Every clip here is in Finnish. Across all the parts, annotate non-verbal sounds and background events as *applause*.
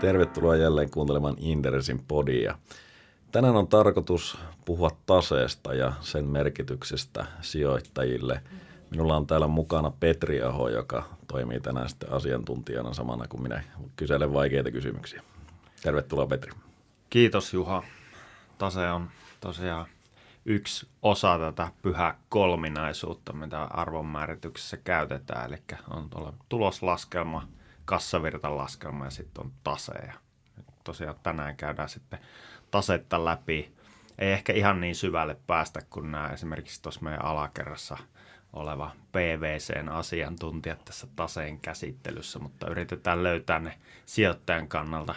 Tervetuloa jälleen kuuntelemaan Inderesin podia. Tänään on tarkoitus puhua taseesta ja sen merkityksestä sijoittajille. Minulla on täällä mukana Petri Aho, joka toimii tänään sitten asiantuntijana samana kuin minä kyselen vaikeita kysymyksiä. Tervetuloa Petri. Kiitos Juha. Tase on tosiaan yksi osa tätä pyhää kolminaisuutta, mitä arvonmäärityksessä käytetään. Eli on tuloslaskelma, kassavirtalaskelma ja sitten on tase. Ja tosiaan tänään käydään sitten tasetta läpi. Ei ehkä ihan niin syvälle päästä kuin nämä esimerkiksi tuossa meidän alakerrassa oleva PVCn asiantuntijat tässä taseen käsittelyssä, mutta yritetään löytää ne sijoittajan kannalta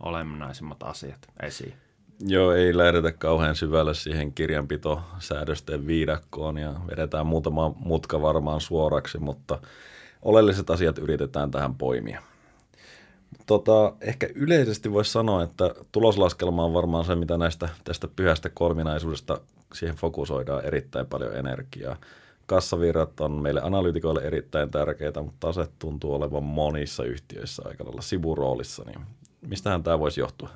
olennaisimmat asiat esiin. Joo, ei lähdetä kauhean syvälle siihen kirjanpitosäädösten viidakkoon ja vedetään muutama mutka varmaan suoraksi, mutta oleelliset asiat yritetään tähän poimia. Tota, ehkä yleisesti voisi sanoa, että tuloslaskelma on varmaan se, mitä näistä tästä pyhästä kolminaisuudesta siihen fokusoidaan erittäin paljon energiaa. Kassavirrat on meille analyytikoille erittäin tärkeitä, mutta taset tuntuu olevan monissa yhtiöissä aika lailla sivuroolissa. Niin mistähän tämä voisi johtua?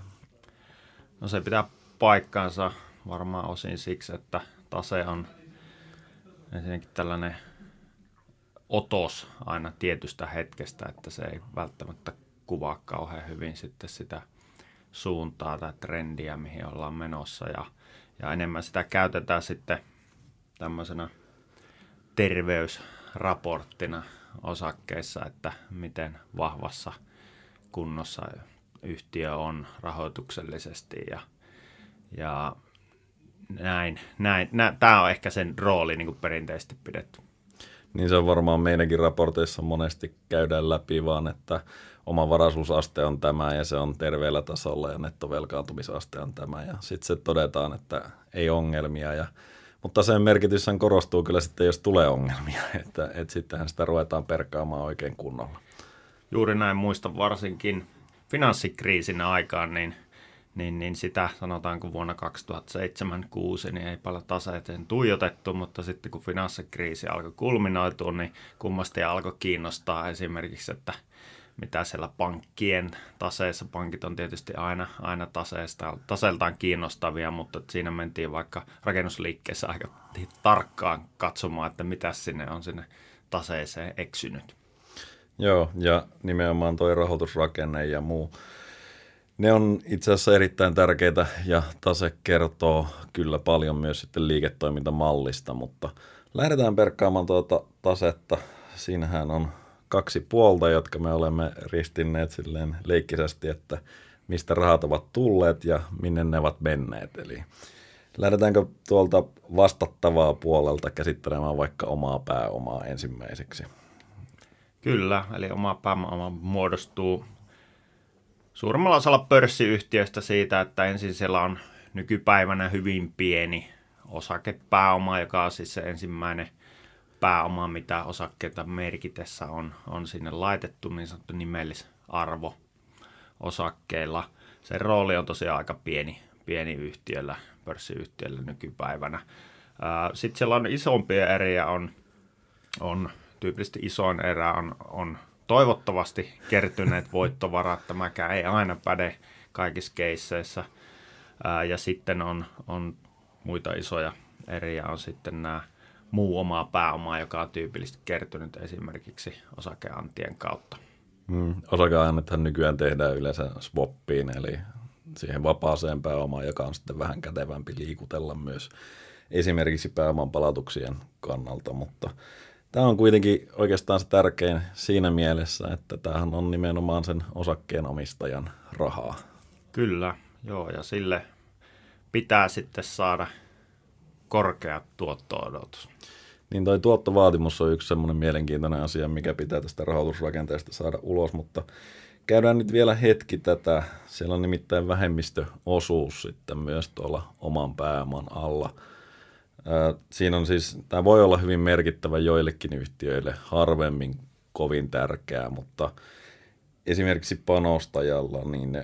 No se pitää paikkaansa varmaan osin siksi, että tase on ensinnäkin tällainen otos aina tietystä hetkestä, että se ei välttämättä kuvaa kauhean hyvin sitten sitä suuntaa tai trendiä, mihin ollaan menossa. Ja, ja enemmän sitä käytetään sitten tämmöisenä terveysraporttina osakkeissa, että miten vahvassa kunnossa yhtiö on rahoituksellisesti ja, ja näin. näin. Nä, tämä on ehkä sen rooli niin kuin perinteisesti pidetty. Niin se on varmaan meidänkin raporteissa monesti käydään läpi, vaan että oma varaisuusaste on tämä ja se on terveellä tasolla ja nettovelkaantumisaste on tämä ja sitten se todetaan, että ei ongelmia ja mutta sen merkitys korostuu kyllä sitten, jos tulee ongelmia, *laughs* että, että sittenhän sitä ruvetaan perkaamaan oikein kunnolla. Juuri näin muista varsinkin finanssikriisin aikaan, niin, niin, niin sitä sanotaanko vuonna 2007-2006, niin ei paljon taseeteen tuijotettu, mutta sitten kun finanssikriisi alkoi kulminoitua, niin kummasti alkoi kiinnostaa esimerkiksi, että mitä siellä pankkien taseessa, pankit on tietysti aina, aina taseesta, taseeltaan kiinnostavia, mutta siinä mentiin vaikka rakennusliikkeessä aika tarkkaan katsomaan, että mitä sinne on sinne taseeseen eksynyt. Joo, ja nimenomaan tuo rahoitusrakenne ja muu. Ne on itse asiassa erittäin tärkeitä ja tase kertoo kyllä paljon myös sitten liiketoimintamallista, mutta lähdetään perkkaamaan tuota tasetta. Siinähän on kaksi puolta, jotka me olemme ristinneet silleen leikkisesti, että mistä rahat ovat tulleet ja minne ne ovat menneet. Eli lähdetäänkö tuolta vastattavaa puolelta käsittelemään vaikka omaa pääomaa ensimmäiseksi? Kyllä, eli oma pääoma muodostuu suurimmalla osalla pörssiyhtiöistä siitä, että ensin siellä on nykypäivänä hyvin pieni osakepääoma, joka on siis se ensimmäinen pääoma, mitä osakkeita merkitessä on, on sinne laitettu, niin sanottu nimellisarvo osakkeilla. Se rooli on tosiaan aika pieni, pieni yhtiöllä, pörssiyhtiöllä nykypäivänä. Sitten siellä on isompia eriä, on, on tyypillisesti isoin erä on, on toivottavasti kertyneet *laughs* voittovarat. Tämäkään ei aina päde kaikissa keisseissä. ja sitten on, on muita isoja eriä, on sitten nämä muu omaa pääomaa, joka on tyypillisesti kertynyt esimerkiksi osakeantien kautta. Mm, osakeannethan nykyään tehdään yleensä swappiin, eli siihen vapaaseen pääomaan, joka on sitten vähän kätevämpi liikutella myös esimerkiksi pääoman palautuksien kannalta, mutta Tämä on kuitenkin oikeastaan se tärkein siinä mielessä, että tämähän on nimenomaan sen osakkeen omistajan rahaa. Kyllä, joo, ja sille pitää sitten saada korkea tuotto-odotus. Niin toi tuottovaatimus on yksi semmoinen mielenkiintoinen asia, mikä pitää tästä rahoitusrakenteesta saada ulos, mutta käydään nyt vielä hetki tätä. Siellä on nimittäin vähemmistöosuus sitten myös tuolla oman pääoman alla – Siinä on siis, tämä voi olla hyvin merkittävä joillekin yhtiöille, harvemmin kovin tärkeää, mutta esimerkiksi panostajalla, niin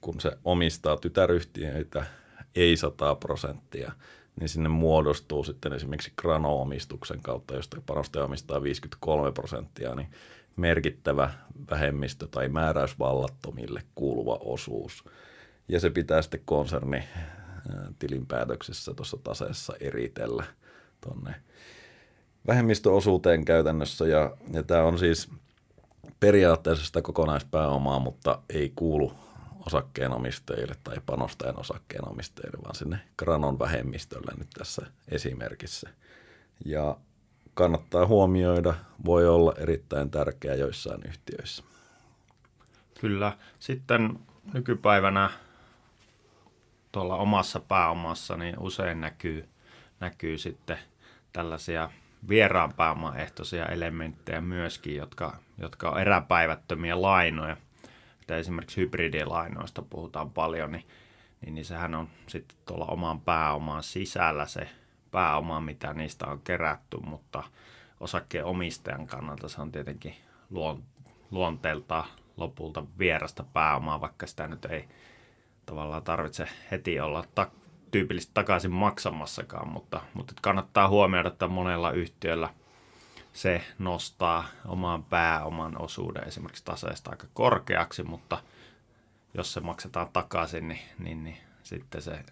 kun se omistaa tytäryhtiöitä ei 100 prosenttia, niin sinne muodostuu sitten esimerkiksi Grano-omistuksen kautta, josta panostaja omistaa 53 prosenttia, niin merkittävä vähemmistö tai määräysvallattomille kuuluva osuus. Ja se pitää sitten konserni tilinpäätöksessä tuossa taseessa eritellä tuonne vähemmistöosuuteen käytännössä. Ja, ja tämä on siis periaatteessa sitä kokonaispääomaa, mutta ei kuulu osakkeenomistajille tai panostajan osakkeenomistajille, vaan sinne Granon vähemmistölle nyt tässä esimerkissä. Ja kannattaa huomioida, voi olla erittäin tärkeä joissain yhtiöissä. Kyllä. Sitten nykypäivänä tuolla omassa pääomassa niin usein näkyy, näkyy sitten tällaisia vieraan pääomaehtoisia elementtejä myöskin, jotka, jotka on eräpäivättömiä lainoja. Että esimerkiksi hybridilainoista puhutaan paljon, niin, niin, niin sehän on sitten tuolla oman pääoman sisällä se pääoma, mitä niistä on kerätty, mutta osakkeen omistajan kannalta se on tietenkin luon, luonteeltaan lopulta vierasta pääomaa, vaikka sitä nyt ei tavallaan tarvitse heti olla ta- tyypillisesti takaisin maksamassakaan, mutta, mutta kannattaa huomioida, että monella yhtiöllä se nostaa oman pääoman osuuden esimerkiksi taseesta aika korkeaksi, mutta jos se maksetaan takaisin, niin, niin, niin sitten se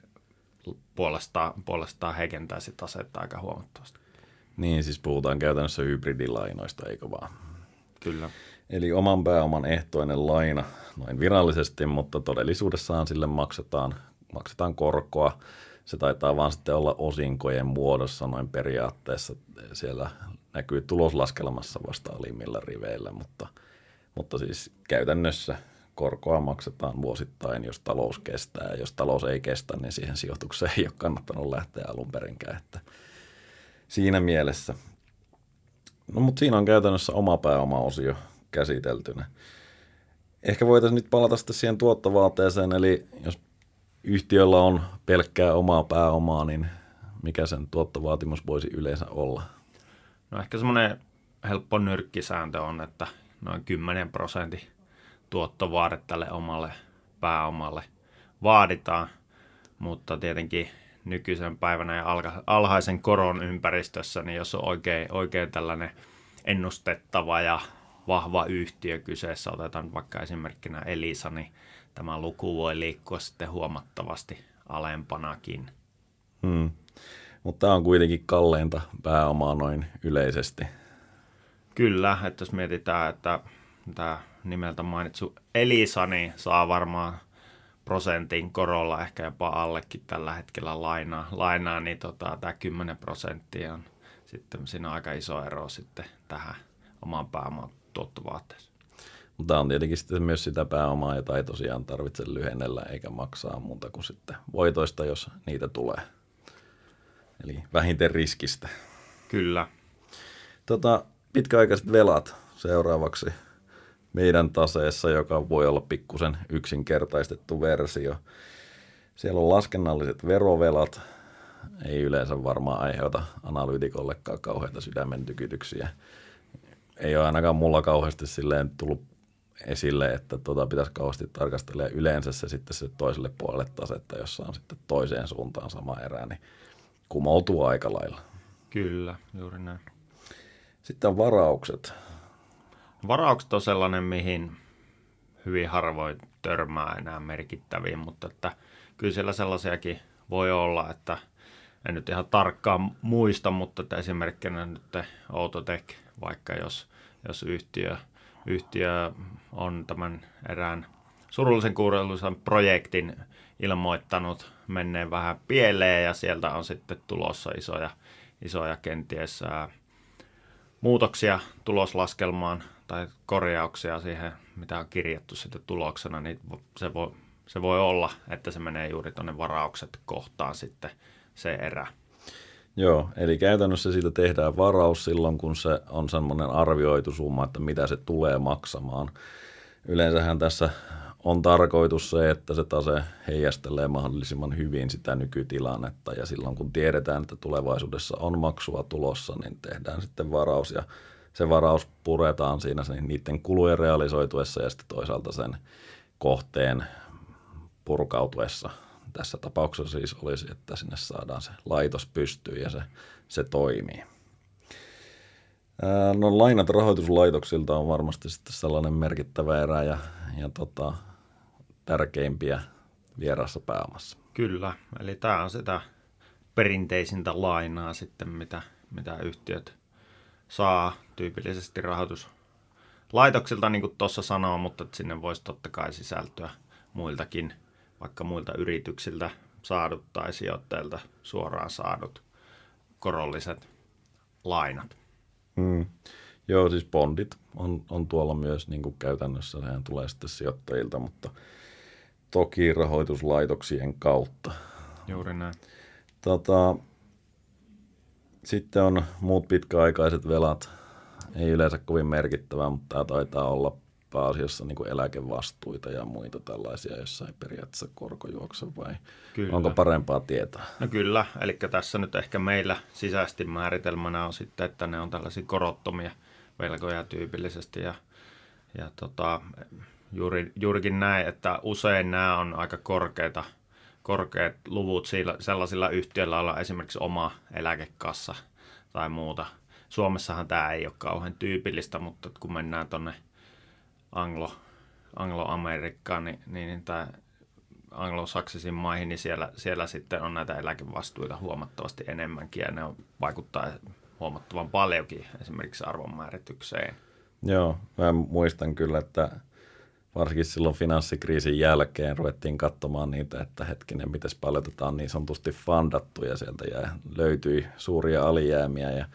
puolestaan, puolestaan heikentäisi tasetta aika huomattavasti. Niin, siis puhutaan käytännössä hybridilainoista, eikö vaan? Kyllä. Eli oman pääoman ehtoinen laina noin virallisesti, mutta todellisuudessaan sille maksetaan, maksetaan korkoa. Se taitaa vaan sitten olla osinkojen muodossa noin periaatteessa. Siellä näkyy tuloslaskelmassa vasta alimmilla riveillä, mutta, mutta siis käytännössä korkoa maksetaan vuosittain, jos talous kestää. Jos talous ei kestä, niin siihen sijoitukseen ei ole kannattanut lähteä alun perinkään. Että siinä mielessä. No mutta siinä on käytännössä oma pääoma-osio käsiteltynä. Ehkä voitaisiin nyt palata sitten siihen tuottovaateeseen, eli jos yhtiöllä on pelkkää omaa pääomaa, niin mikä sen tuottovaatimus voisi yleensä olla? No ehkä semmoinen helppo nyrkkisääntö on, että noin 10 prosentin tuottovaade tälle omalle pääomalle vaaditaan, mutta tietenkin nykyisen päivänä ja alhaisen koron ympäristössä, niin jos on oikein, oikein tällainen ennustettava ja vahva yhtiö kyseessä, otetaan vaikka esimerkkinä Elisa, niin tämä luku voi liikkua sitten huomattavasti alempanakin. Hmm. Mutta tämä on kuitenkin kalleinta pääomaa noin yleisesti. Kyllä, että jos mietitään, että tämä nimeltä mainitsu Elisa, niin saa varmaan prosentin korolla ehkä jopa allekin tällä hetkellä lainaa, lainaa niin tota, tämä 10 prosenttia on sitten siinä on aika iso ero sitten tähän omaan pääomaan tuottovaatteeseen. Mutta on tietenkin sitten myös sitä pääomaa, jota ei tosiaan tarvitse lyhennellä eikä maksaa muuta kuin sitten voitoista, jos niitä tulee. Eli vähintään riskistä. Kyllä. Tota, pitkäaikaiset velat seuraavaksi meidän taseessa, joka voi olla pikkusen yksinkertaistettu versio. Siellä on laskennalliset verovelat, ei yleensä varmaan aiheuta analyytikollekaan kauheita sydämen tykytyksiä ei ole ainakaan mulla kauheasti silleen tullut esille, että tota pitäisi kauheasti tarkastella. Ja yleensä se sitten se toiselle puolelle tasetta, jossa on sitten toiseen suuntaan sama erä, niin kumoutuu aika lailla. Kyllä, juuri näin. Sitten on varaukset. Varaukset on sellainen, mihin hyvin harvoin törmää enää merkittäviin, mutta että kyllä siellä sellaisiakin voi olla, että en nyt ihan tarkkaan muista, mutta että esimerkkinä nyt Autotech vaikka jos, jos yhtiö, yhtiö on tämän erään surullisen kuureluisen projektin ilmoittanut menneen vähän pieleen ja sieltä on sitten tulossa isoja, isoja kenties ää, muutoksia tuloslaskelmaan tai korjauksia siihen, mitä on kirjattu sitten tuloksena, niin se voi, se voi olla, että se menee juuri tuonne varaukset kohtaan sitten se erä. Joo, eli käytännössä siitä tehdään varaus silloin, kun se on semmoinen arvioitu summa, että mitä se tulee maksamaan. Yleensähän tässä on tarkoitus se, että se tase heijastelee mahdollisimman hyvin sitä nykytilannetta. Ja silloin kun tiedetään, että tulevaisuudessa on maksua tulossa, niin tehdään sitten varaus. Ja se varaus puretaan siinä niiden kulujen realisoituessa ja sitten toisaalta sen kohteen purkautuessa tässä tapauksessa siis olisi, että sinne saadaan se laitos pystyyn ja se, se toimii. No lainat rahoituslaitoksilta on varmasti sitten sellainen merkittävä erä ja, ja tota, tärkeimpiä vierassa pääomassa. Kyllä, eli tämä on sitä perinteisintä lainaa sitten, mitä, mitä yhtiöt saa tyypillisesti rahoituslaitoksilta, niin kuin tuossa sanoo, mutta sinne voisi totta kai sisältyä muiltakin, vaikka muilta yrityksiltä saadut tai sijoittajilta suoraan saadut korolliset lainat. Mm. Joo, siis bondit on, on tuolla myös niin kuin käytännössä, sehän tulee sitten sijoittajilta, mutta toki rahoituslaitoksien kautta. Juuri näin. Tota, sitten on muut pitkäaikaiset velat. Ei yleensä kovin merkittävää, mutta tämä taitaa olla pääasiassa niin kuin eläkevastuita ja muita tällaisia, joissa ei periaatteessa korko juokse vai kyllä. onko parempaa tietää? No kyllä, eli tässä nyt ehkä meillä sisäisesti määritelmänä on sitten, että ne on tällaisia korottomia velkoja tyypillisesti ja, ja tota, juuri, juurikin näin, että usein nämä on aika korkeita, korkeat luvut sillä, sellaisilla yhtiöillä, joilla on esimerkiksi oma eläkekassa tai muuta. Suomessahan tämä ei ole kauhean tyypillistä, mutta kun mennään tuonne Anglo, Anglo-Amerikkaan, niin, niin, niin tämä anglosaksisiin maihin, niin siellä, siellä sitten on näitä eläkevastuita huomattavasti enemmänkin ja ne on, vaikuttaa huomattavan paljonkin esimerkiksi arvonmääritykseen. Joo, mä muistan kyllä, että varsinkin silloin finanssikriisin jälkeen ruvettiin katsomaan niitä, että hetkinen, miten paljon tätä on niin sanotusti fandattu ja sieltä ja löytyi suuria alijäämiä ja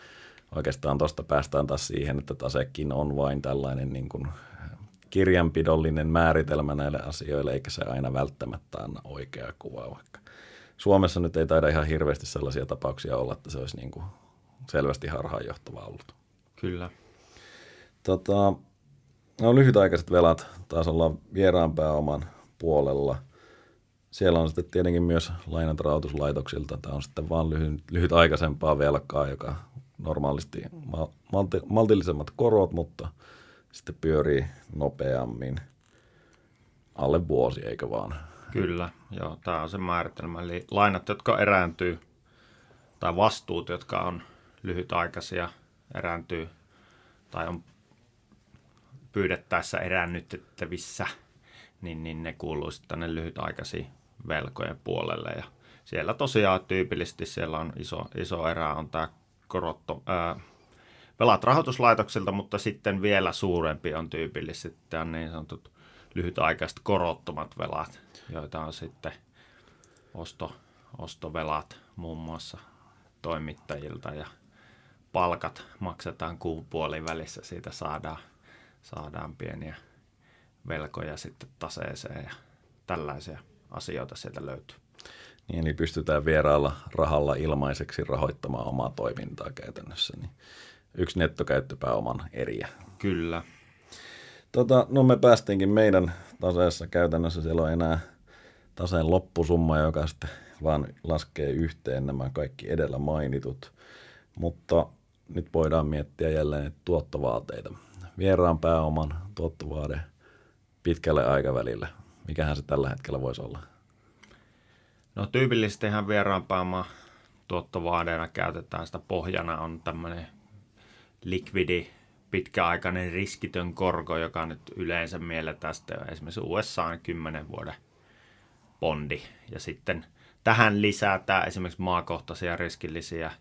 oikeastaan tuosta päästään taas siihen, että tasekin on vain tällainen niin kuin kirjanpidollinen määritelmä näille asioille, eikä se aina välttämättä anna oikeaa kuvaa. Vaikka Suomessa nyt ei taida ihan hirveästi sellaisia tapauksia olla, että se olisi niin kuin selvästi harhaanjohtava ollut. Kyllä. Tota, no, lyhytaikaiset velat taas ollaan vieraan pääoman puolella. Siellä on sitten tietenkin myös lainat rahoituslaitoksilta. Tämä on sitten vaan lyhyt, lyhytaikaisempaa velkaa, joka normaalisti malti, maltillisemmat korot, mutta – sitten pyörii nopeammin. Alle vuosi, eikö vaan? Kyllä, joo, tämä on se määritelmä. Eli lainat, jotka erääntyy, tai vastuut, jotka on lyhytaikaisia, erääntyy, tai on pyydettäessä eräännytettävissä, niin, niin ne kuuluu sitten tänne lyhytaikaisiin velkojen puolelle. Ja siellä tosiaan tyypillisesti siellä on iso, iso erä, on tämä korotto, ää, velat rahoituslaitoksilta, mutta sitten vielä suurempi on tyypillisesti tämä niin sanotut lyhytaikaiset korottomat velat, joita on sitten osto, ostovelat muun muassa toimittajilta ja palkat maksetaan kuun puolin välissä, siitä saadaan, saadaan pieniä velkoja sitten taseeseen ja tällaisia asioita sieltä löytyy. Niin, eli pystytään vieraalla rahalla ilmaiseksi rahoittamaan omaa toimintaa käytännössä. Niin yksi nettokäyttöpääoman eriä. Kyllä. Tota, no me päästiinkin meidän taseessa käytännössä, siellä on enää taseen loppusumma, joka sitten vaan laskee yhteen nämä kaikki edellä mainitut. Mutta nyt voidaan miettiä jälleen tuottovaateita. Vieraan pääoman tuottovaade pitkälle aikavälille. Mikähän se tällä hetkellä voisi olla? No tyypillisesti ihan vieraan pääoman tuottovaadeena käytetään sitä pohjana on tämmöinen likvidi, pitkäaikainen riskitön korko, joka nyt yleensä mielletään sitten esimerkiksi USA on 10 vuoden bondi. Ja sitten tähän lisätään esimerkiksi maakohtaisia riskillisiä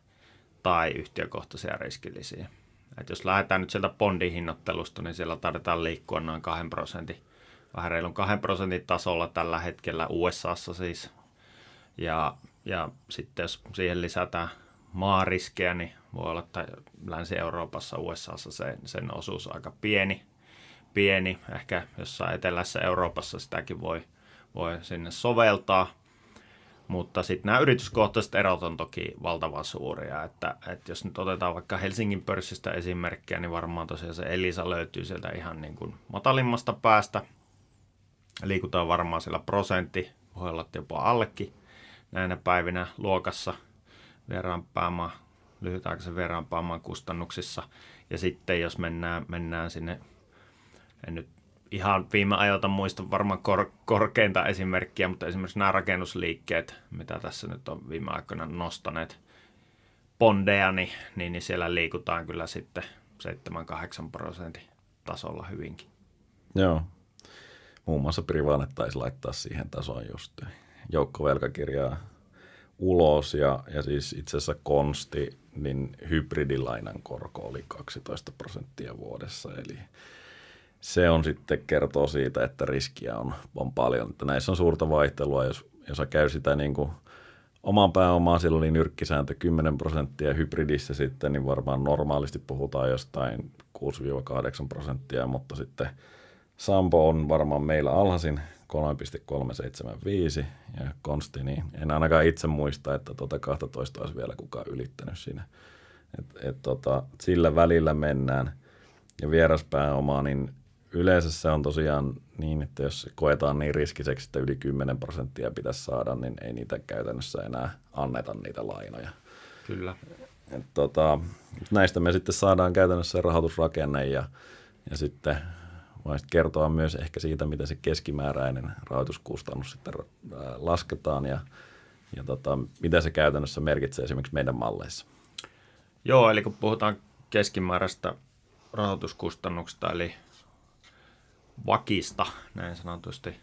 tai yhtiökohtaisia riskillisiä. Et jos lähdetään nyt sieltä bondihinnottelusta, niin siellä tarvitaan liikkua noin 2 prosentin, vähän reilun 2 prosentin tasolla tällä hetkellä USAssa siis. Ja, ja sitten jos siihen lisätään maariskejä, niin voi olla, että Länsi-Euroopassa, USAssa se, sen osuus on aika pieni, pieni. Ehkä jossain etelässä Euroopassa sitäkin voi, voi sinne soveltaa. Mutta sitten nämä yrityskohtaiset erot on toki valtavan suuria. Että, että jos nyt otetaan vaikka Helsingin pörssistä esimerkkiä, niin varmaan tosiaan se Elisa löytyy sieltä ihan niin kuin matalimmasta päästä. Liikutaan varmaan siellä prosentti, voi olla jopa allekin näinä päivinä luokassa – verran pääomaa, lyhytaikaisen verran pääoman kustannuksissa. Ja sitten jos mennään, mennään sinne, en nyt ihan viime ajoilta muista varmaan kor, korkeinta esimerkkiä, mutta esimerkiksi nämä rakennusliikkeet, mitä tässä nyt on viime aikoina nostaneet bondeja, niin, niin, niin siellä liikutaan kyllä sitten 7-8 prosentin tasolla hyvinkin. Joo. Muun muassa Privane taisi laittaa siihen tasoon just joukkovelkakirjaa ulos ja, ja siis itse asiassa konsti, niin hybridilainan korko oli 12 prosenttia vuodessa, eli se on sitten kertoo siitä, että riskiä on, on paljon. Että näissä on suurta vaihtelua, jos, jos käy sitä niin kuin oman pääomaa, sillä oli nyrkkisääntö 10 prosenttia. Hybridissä sitten, niin varmaan normaalisti puhutaan jostain 6-8 prosenttia, mutta sitten Sampo on varmaan meillä alhaisin 3,375 ja Konsti, niin en ainakaan itse muista, että tuota 12 olisi vielä kukaan ylittänyt siinä. Et, et tota, sillä välillä mennään. Ja vieraspääoma, niin yleensä se on tosiaan niin, että jos se koetaan niin riskiseksi, että yli 10 prosenttia pitäisi saada, niin ei niitä käytännössä enää anneta niitä lainoja. Kyllä. Et tota, näistä me sitten saadaan käytännössä rahoitusrakenne ja, ja sitten voisit kertoa myös ehkä siitä, miten se keskimääräinen rahoituskustannus sitten lasketaan ja, ja tota, mitä se käytännössä merkitsee esimerkiksi meidän malleissa. Joo, eli kun puhutaan keskimääräistä rahoituskustannuksista, eli vakista näin sanotusti,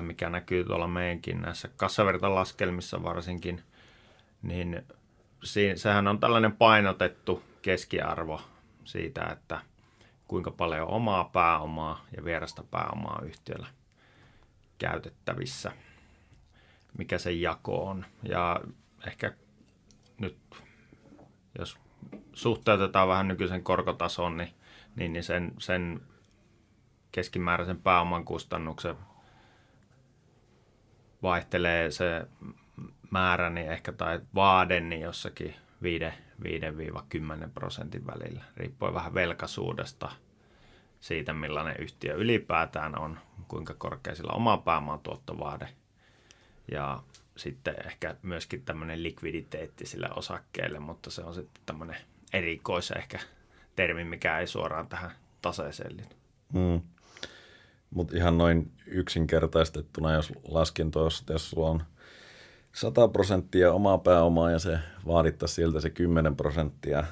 mikä näkyy tuolla meidänkin näissä kassavertalaskelmissa varsinkin, niin sehän on tällainen painotettu keskiarvo siitä, että kuinka paljon omaa pääomaa ja vierasta pääomaa yhtiöllä käytettävissä, mikä se jako on. Ja ehkä nyt, jos suhteutetaan vähän nykyisen korkotason, niin, niin, niin sen, sen keskimääräisen pääoman kustannuksen vaihtelee se määrä, niin ehkä tai vaade niin jossakin 5-10 prosentin välillä, riippuen vähän velkaisuudesta, siitä millainen yhtiö ylipäätään on, kuinka korkea sillä oma pääoman tuottovaade ja sitten ehkä myöskin tämmöinen likviditeetti sille osakkeelle, mutta se on sitten tämmöinen erikois ehkä termi, mikä ei suoraan tähän taseeseen liity. Mm. Mutta ihan noin yksinkertaistettuna, jos laskin tuossa, jos sulla on 100 prosenttia omaa pääomaa ja se vaadittaisi siltä se 10 prosenttia,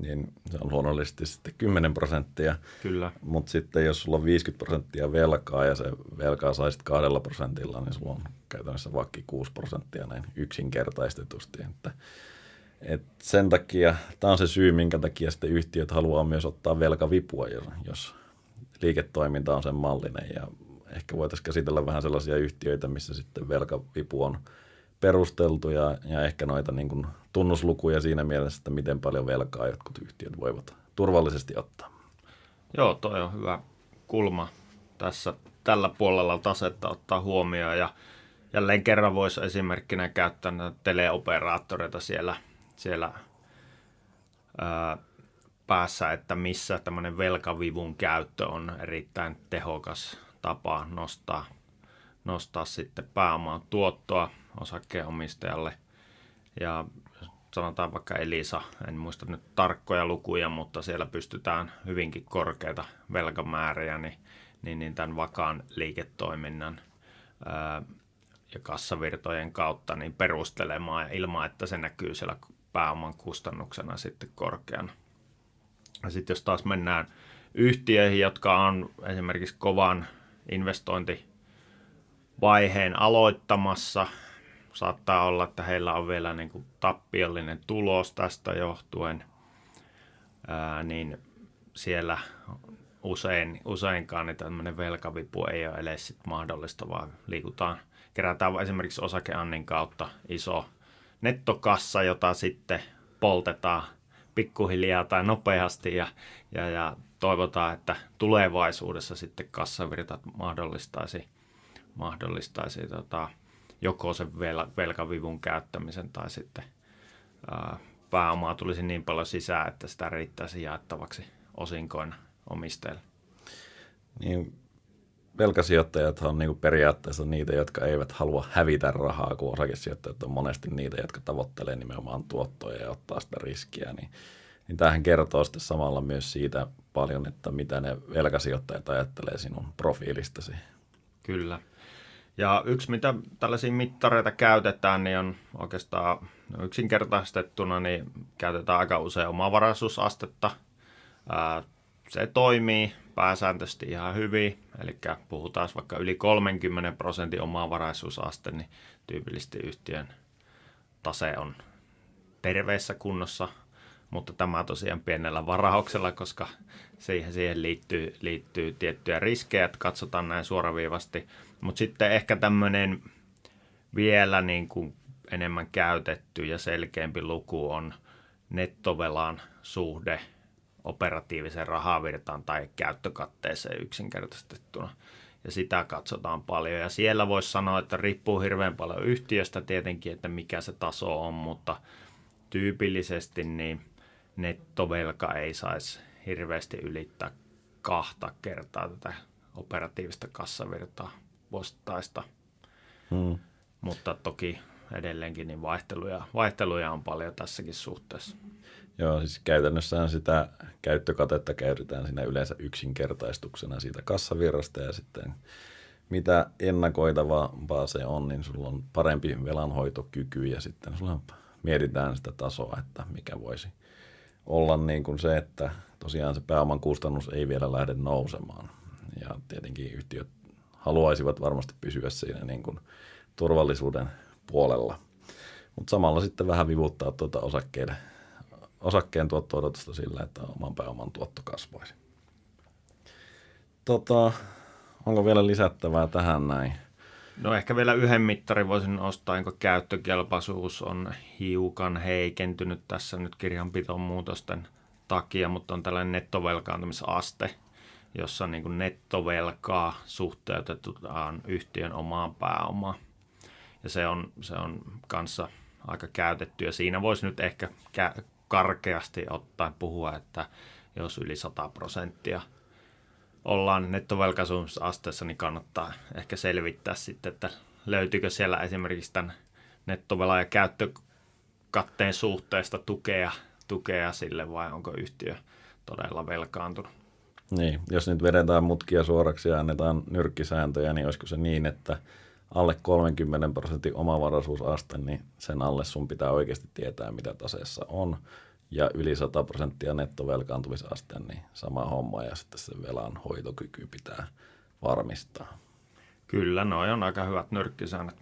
niin se on luonnollisesti sitten 10 prosenttia. Kyllä. Mutta sitten jos sulla on 50 prosenttia velkaa ja se velkaa saisit kahdella prosentilla, niin sulla on käytännössä vaikka 6 prosenttia näin yksinkertaistetusti. Että, et sen takia, tämä on se syy, minkä takia sitten yhtiöt haluaa myös ottaa velkavipua, jos liiketoiminta on sen mallinen ja ehkä voitaisiin käsitellä vähän sellaisia yhtiöitä, missä sitten velkavipu on perusteltu ja, ja ehkä noita niin kuin tunnuslukuja siinä mielessä, että miten paljon velkaa jotkut yhtiöt voivat turvallisesti ottaa. Joo, toi on hyvä kulma tässä tällä puolella tasetta ottaa huomioon ja jälleen kerran voisi esimerkkinä käyttää näitä teleoperaattoreita siellä, siellä ää, päässä, että missä tämmöinen velkavivun käyttö on erittäin tehokas tapa nostaa, nostaa sitten pääoman tuottoa osakkeenomistajalle. Ja sanotaan vaikka Elisa, en muista nyt tarkkoja lukuja, mutta siellä pystytään hyvinkin korkeita velkamääriä, niin, niin, niin tämän vakaan liiketoiminnan ää, ja kassavirtojen kautta niin perustelemaan ilman, että se näkyy siellä pääoman kustannuksena sitten korkeana. Ja sitten jos taas mennään yhtiöihin, jotka on esimerkiksi kovan investointivaiheen aloittamassa, saattaa olla, että heillä on vielä niin kuin tappiollinen tulos tästä johtuen, ää, niin siellä usein, useinkaan niin tämmöinen velkavipu ei ole edes sit mahdollista, vaan liikutaan, kerätään esimerkiksi osakeannin kautta iso nettokassa, jota sitten poltetaan pikkuhiljaa tai nopeasti ja, ja, ja toivotaan, että tulevaisuudessa sitten kassavirtat mahdollistaisi, mahdollistaisi tota, joko sen vel, velkavivun käyttämisen tai sitten ää, pääomaa tulisi niin paljon sisään, että sitä riittäisi jaettavaksi osinkoina omistajille. Niin, velkasijoittajat on niin periaatteessa niitä, jotka eivät halua hävitä rahaa, kun osakesijoittajat on monesti niitä, jotka tavoittelee nimenomaan tuottoja ja ottaa sitä riskiä. Niin, niin tähän kertoo sitten samalla myös siitä paljon, että mitä ne velkasijoittajat ajattelee sinun profiilistasi. Kyllä. Ja yksi, mitä tällaisia mittareita käytetään, niin on oikeastaan yksinkertaistettuna, niin käytetään aika usein omavaraisuusastetta se toimii pääsääntöisesti ihan hyvin, eli puhutaan vaikka yli 30 prosentin omavaraisuusaste, niin tyypillisesti yhtiön tase on terveessä kunnossa, mutta tämä tosiaan pienellä varauksella, koska siihen, siihen liittyy, liittyy tiettyjä riskejä, että katsotaan näin suoraviivasti. Mutta sitten ehkä tämmöinen vielä niin kuin enemmän käytetty ja selkeämpi luku on nettovelan suhde operatiiviseen rahavirtaan tai käyttökatteeseen yksinkertaistettuna. Ja sitä katsotaan paljon. Ja siellä voisi sanoa, että riippuu hirveän paljon yhtiöstä tietenkin, että mikä se taso on, mutta tyypillisesti niin nettovelka ei saisi hirveästi ylittää kahta kertaa tätä operatiivista kassavirtaa vuosittaista. Hmm. Mutta toki edelleenkin niin vaihteluja, vaihteluja on paljon tässäkin suhteessa. Joo, siis käytännössähän sitä käyttökatetta käytetään siinä yleensä yksinkertaistuksena siitä kassavirrasta ja sitten mitä ennakoitavaa se on, niin sulla on parempi velanhoitokyky ja sitten sulla mietitään sitä tasoa, että mikä voisi olla niin kuin se, että tosiaan se pääoman kustannus ei vielä lähde nousemaan. Ja tietenkin yhtiöt haluaisivat varmasti pysyä siinä niin kuin turvallisuuden puolella. Mutta samalla sitten vähän vivuttaa tuota osakkeiden, osakkeen tuotto-odotusta sillä, että oman pääoman tuotto kasvaisi. Tota, onko vielä lisättävää tähän näin? No ehkä vielä yhden mittarin voisin nostaa, jonka käyttökelpoisuus on hiukan heikentynyt tässä nyt kirjanpiton muutosten takia, mutta on tällainen nettovelkaantumisaste, jossa niin kuin nettovelkaa suhteutetaan yhtiön omaan pääomaan. Ja se on, se on kanssa aika käytetty ja siinä voisi nyt ehkä karkeasti ottaa puhua, että jos yli 100 prosenttia – ollaan nettovelkaisuusasteessa, niin kannattaa ehkä selvittää sitten, että löytyykö siellä esimerkiksi tämän nettovela- ja käyttökatteen suhteesta tukea, tukea sille vai onko yhtiö todella velkaantunut. Niin, jos nyt vedetään mutkia suoraksi ja annetaan nyrkkisääntöjä, niin olisiko se niin, että alle 30 prosentin omavaraisuusaste, niin sen alle sun pitää oikeasti tietää, mitä taseessa on ja yli 100 prosenttia nettovelkaantumisaste, niin sama homma ja sitten se velan hoitokyky pitää varmistaa. Kyllä, no on aika hyvät nyrkkisäännöt.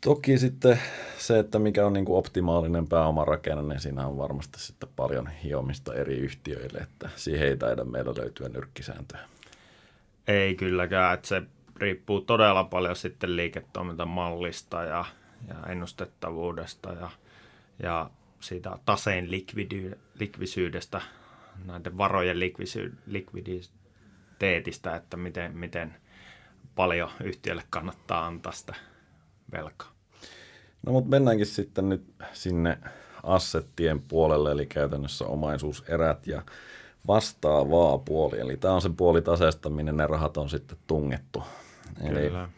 Toki sitten se, että mikä on niin kuin optimaalinen pääomarakenne, niin siinä on varmasti sitten paljon hiomista eri yhtiöille, että siihen ei taida meillä löytyä nyrkkisääntöä. Ei kylläkään, että se riippuu todella paljon sitten liiketoimintamallista ja, ja ennustettavuudesta ja, ja siitä taseen likvidy, likvisyydestä, näiden varojen likvisy, likviditeetistä, että miten, miten paljon yhtiölle kannattaa antaa sitä velkaa. No mutta mennäänkin sitten nyt sinne assettien puolelle, eli käytännössä omaisuuserät ja vastaavaa puoli. Eli tämä on se puoli taseesta, minne ne rahat on sitten tungettu. Eli, Kyllä.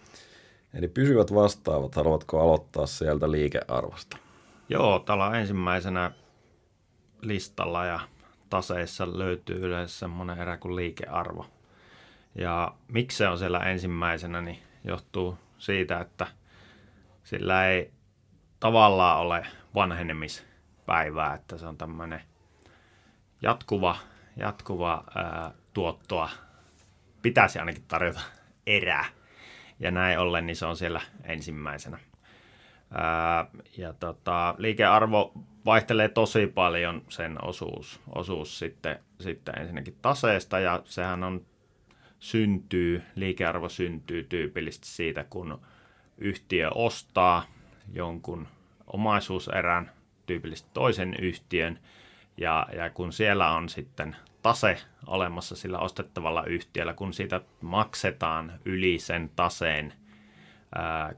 eli pysyvät vastaavat, haluatko aloittaa sieltä liikearvosta? Joo, täällä ensimmäisenä listalla ja taseissa löytyy yleensä semmoinen erä kuin liikearvo. Ja miksi se on siellä ensimmäisenä, niin johtuu siitä, että sillä ei tavallaan ole vanhenemispäivää, että se on tämmöinen jatkuva, jatkuva ää, tuottoa pitäisi ainakin tarjota erää. Ja näin ollen, niin se on siellä ensimmäisenä. Ja tota, liikearvo vaihtelee tosi paljon sen osuus, osuus sitten, sitten ensinnäkin taseesta ja sehän on syntyy, liikearvo syntyy tyypillisesti siitä, kun yhtiö ostaa jonkun omaisuuserän, tyypillisesti toisen yhtiön, ja, ja kun siellä on sitten tase olemassa sillä ostettavalla yhtiöllä, kun siitä maksetaan yli sen taseen –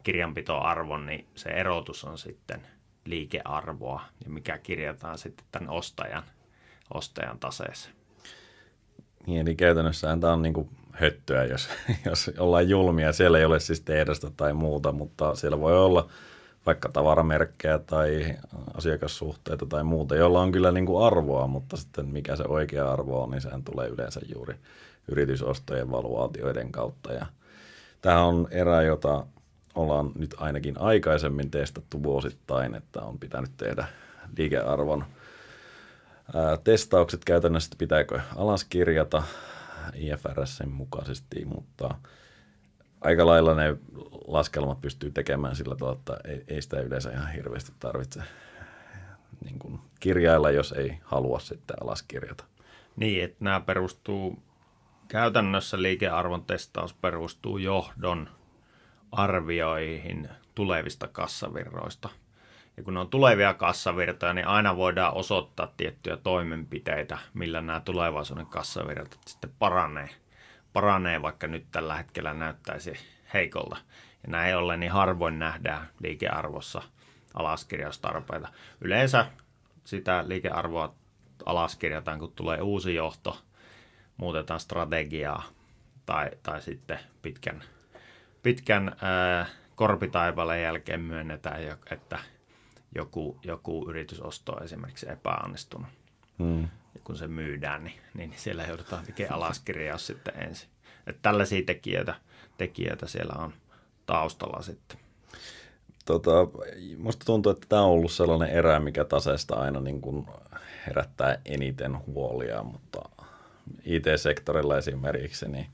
kirjanpitoarvon, niin se erotus on sitten liikearvoa, ja mikä kirjataan sitten tämän ostajan, ostajan taseeseen. Niin, eli käytännössä tämä on niin kuin höttöä, jos, *laughs* jos ollaan julmia. Siellä ei ole siis tehdasta tai muuta, mutta siellä voi olla vaikka tavaramerkkejä tai asiakassuhteita tai muuta, jolla on kyllä niin kuin arvoa, mutta sitten mikä se oikea arvo on, niin sehän tulee yleensä juuri yritysostojen valuaatioiden kautta. Ja tämä on erä, jota ollaan nyt ainakin aikaisemmin testattu vuosittain, että on pitänyt tehdä liikearvon testaukset käytännössä, pitääkö alaskirjata IFRSin mukaisesti, mutta aika lailla ne laskelmat pystyy tekemään sillä tavalla, että ei, ei sitä yleensä ihan hirveästi tarvitse niin kuin kirjailla, jos ei halua sitten alaskirjata. Niin, että nämä perustuu, käytännössä liikearvon testaus perustuu johdon arvioihin tulevista kassavirroista. Ja kun ne on tulevia kassavirtoja, niin aina voidaan osoittaa tiettyjä toimenpiteitä, millä nämä tulevaisuuden kassavirrat sitten paranee. Paranee, vaikka nyt tällä hetkellä näyttäisi heikolta. Ja näin ollen niin harvoin nähdään liikearvossa alaskirjaustarpeita. Yleensä sitä liikearvoa alaskirjataan, kun tulee uusi johto, muutetaan strategiaa tai, tai sitten pitkän, pitkän ää, korpitaipaleen jälkeen myönnetään, että joku, joku yritysosto on esimerkiksi epäonnistunut. Hmm. Ja kun se myydään, niin, niin siellä joudutaan tekemään alaskirjaus sitten ensin. Että tällaisia tekijöitä, tekijöitä siellä on taustalla sitten. Tota, musta tuntuu, että tämä on ollut sellainen erä, mikä taseesta aina niin kuin herättää eniten huolia, mutta IT-sektorilla esimerkiksi, niin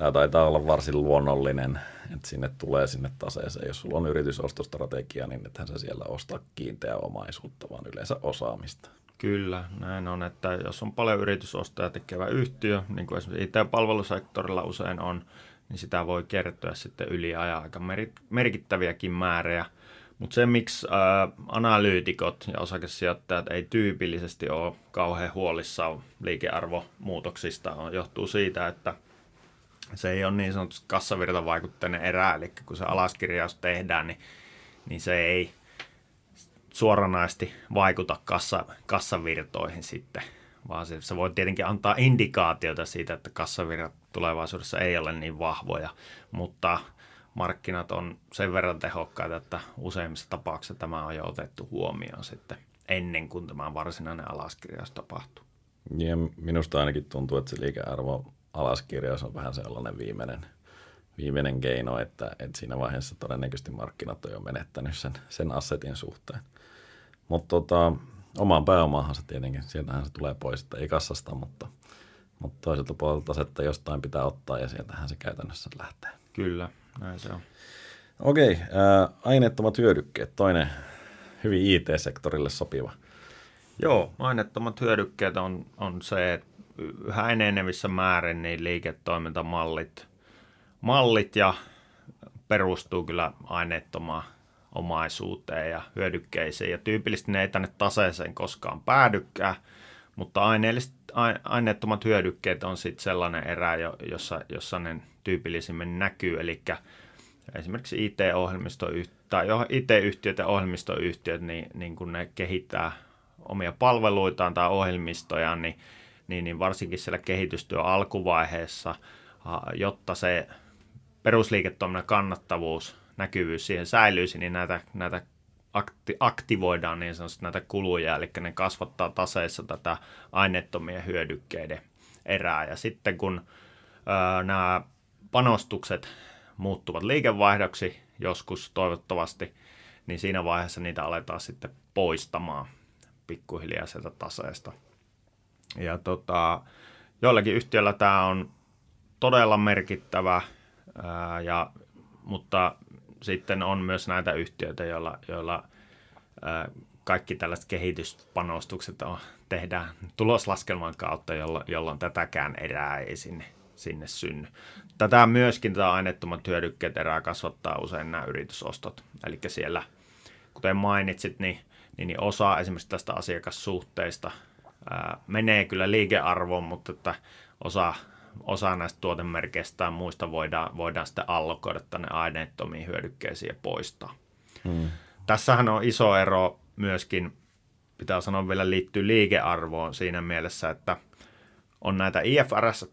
tämä taitaa olla varsin luonnollinen, että sinne tulee sinne taseeseen. Jos sulla on yritysostostrategia, niin ethän sä siellä ostaa kiinteää omaisuutta, vaan yleensä osaamista. Kyllä, näin on, että jos on paljon yritysostoja tekevä yhtiö, niin kuin esimerkiksi IT-palvelusektorilla usein on, niin sitä voi kertoa sitten yli ajan aika merkittäviäkin määriä. Mutta se, miksi ää, analyytikot ja osakesijoittajat ei tyypillisesti ole kauhean huolissaan liikearvomuutoksista, on, johtuu siitä, että se ei ole niin sanotusti kassavirtavaikutteinen erä, eli kun se alaskirjaus tehdään, niin, niin se ei suoranaisesti vaikuta kassa, kassavirtoihin sitten, vaan se, se voi tietenkin antaa indikaatiota siitä, että kassavirrat tulevaisuudessa ei ole niin vahvoja, mutta markkinat on sen verran tehokkaita, että useimmissa tapauksissa tämä on jo otettu huomioon sitten ennen kuin tämä varsinainen alaskirjaus tapahtuu. Ja minusta ainakin tuntuu, että se liikearvo alaskirjaus on vähän sellainen viimeinen, viimeinen keino, että, että siinä vaiheessa todennäköisesti markkinat on jo menettänyt sen, sen assetin suhteen. Mutta tota, omaan pääomaahan se tietenkin, sieltähän se tulee pois, että ei kassasta, mutta, mutta toiselta puolelta se, että jostain pitää ottaa ja sieltähän se käytännössä lähtee. Kyllä, näin se on. Okei, ää, aineettomat hyödykkeet, toinen hyvin IT-sektorille sopiva. Joo, aineettomat hyödykkeet on, on se, että yhä enenevissä määrin niin liiketoimintamallit mallit ja perustuu kyllä aineettomaan omaisuuteen ja hyödykkeisiin. Ja tyypillisesti ne ei tänne taseeseen koskaan päädykään, mutta aineettomat hyödykkeet on sitten sellainen erä, jossa, jossa ne tyypillisimmin näkyy, eli esimerkiksi IT-ohjelmisto tai IT-yhtiöt ja ohjelmistoyhtiöt, niin, niin kun ne kehittää omia palveluitaan tai ohjelmistojaan, niin, niin, niin varsinkin siellä kehitystyön alkuvaiheessa, jotta se perusliiketoiminnan kannattavuus, näkyvyys siihen säilyisi, niin näitä, näitä akti, aktivoidaan niin sanotusti näitä kuluja, eli ne kasvattaa taseissa tätä aineettomien hyödykkeiden erää. Ja sitten kun ää, nämä panostukset muuttuvat liikevaihdoksi joskus toivottavasti, niin siinä vaiheessa niitä aletaan sitten poistamaan pikkuhiljaa sieltä taseesta. Ja tota, joillakin yhtiöillä tämä on todella merkittävä, ää, ja, mutta sitten on myös näitä yhtiöitä, joilla, joilla ää, kaikki tällaiset kehityspanostukset on, tehdään tuloslaskelman kautta, jolloin, jolloin tätäkään erää ei sinne, sinne synny. Tätä myöskin tätä aineettomat hyödykkeet erää kasvattaa usein nämä yritysostot. Eli siellä, kuten mainitsit, niin, niin, niin osa esimerkiksi tästä asiakassuhteista ää, menee kyllä liikearvoon, mutta että osa osa näistä tuotemerkeistä tai muista voidaan, voidaan sitten allokoida tänne aineettomiin hyödykkeisiin ja poistaa. Hmm. Tässähän on iso ero myöskin, pitää sanoa vielä liittyy liikearvoon siinä mielessä, että on näitä IFRS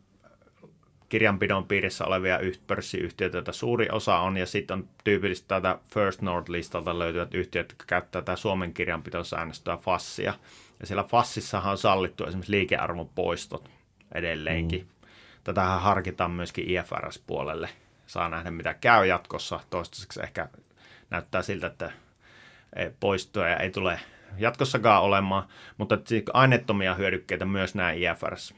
kirjanpidon piirissä olevia pörssiyhtiöitä, joita suuri osa on, ja sitten on tyypillistä tätä First North-listalta löytyvät yhtiöt, jotka käyttävät tätä Suomen kirjanpitosäännöstöä FASSia. Ja siellä FASSissahan on sallittu esimerkiksi liikearvon poistot edelleenkin. Mm. Tätähän harkitaan myöskin IFRS-puolelle. Saa nähdä, mitä käy jatkossa. Toistaiseksi ehkä näyttää siltä, että poistoja ei tule jatkossakaan olemaan, mutta aineettomia hyödykkeitä myös nämä IFRS,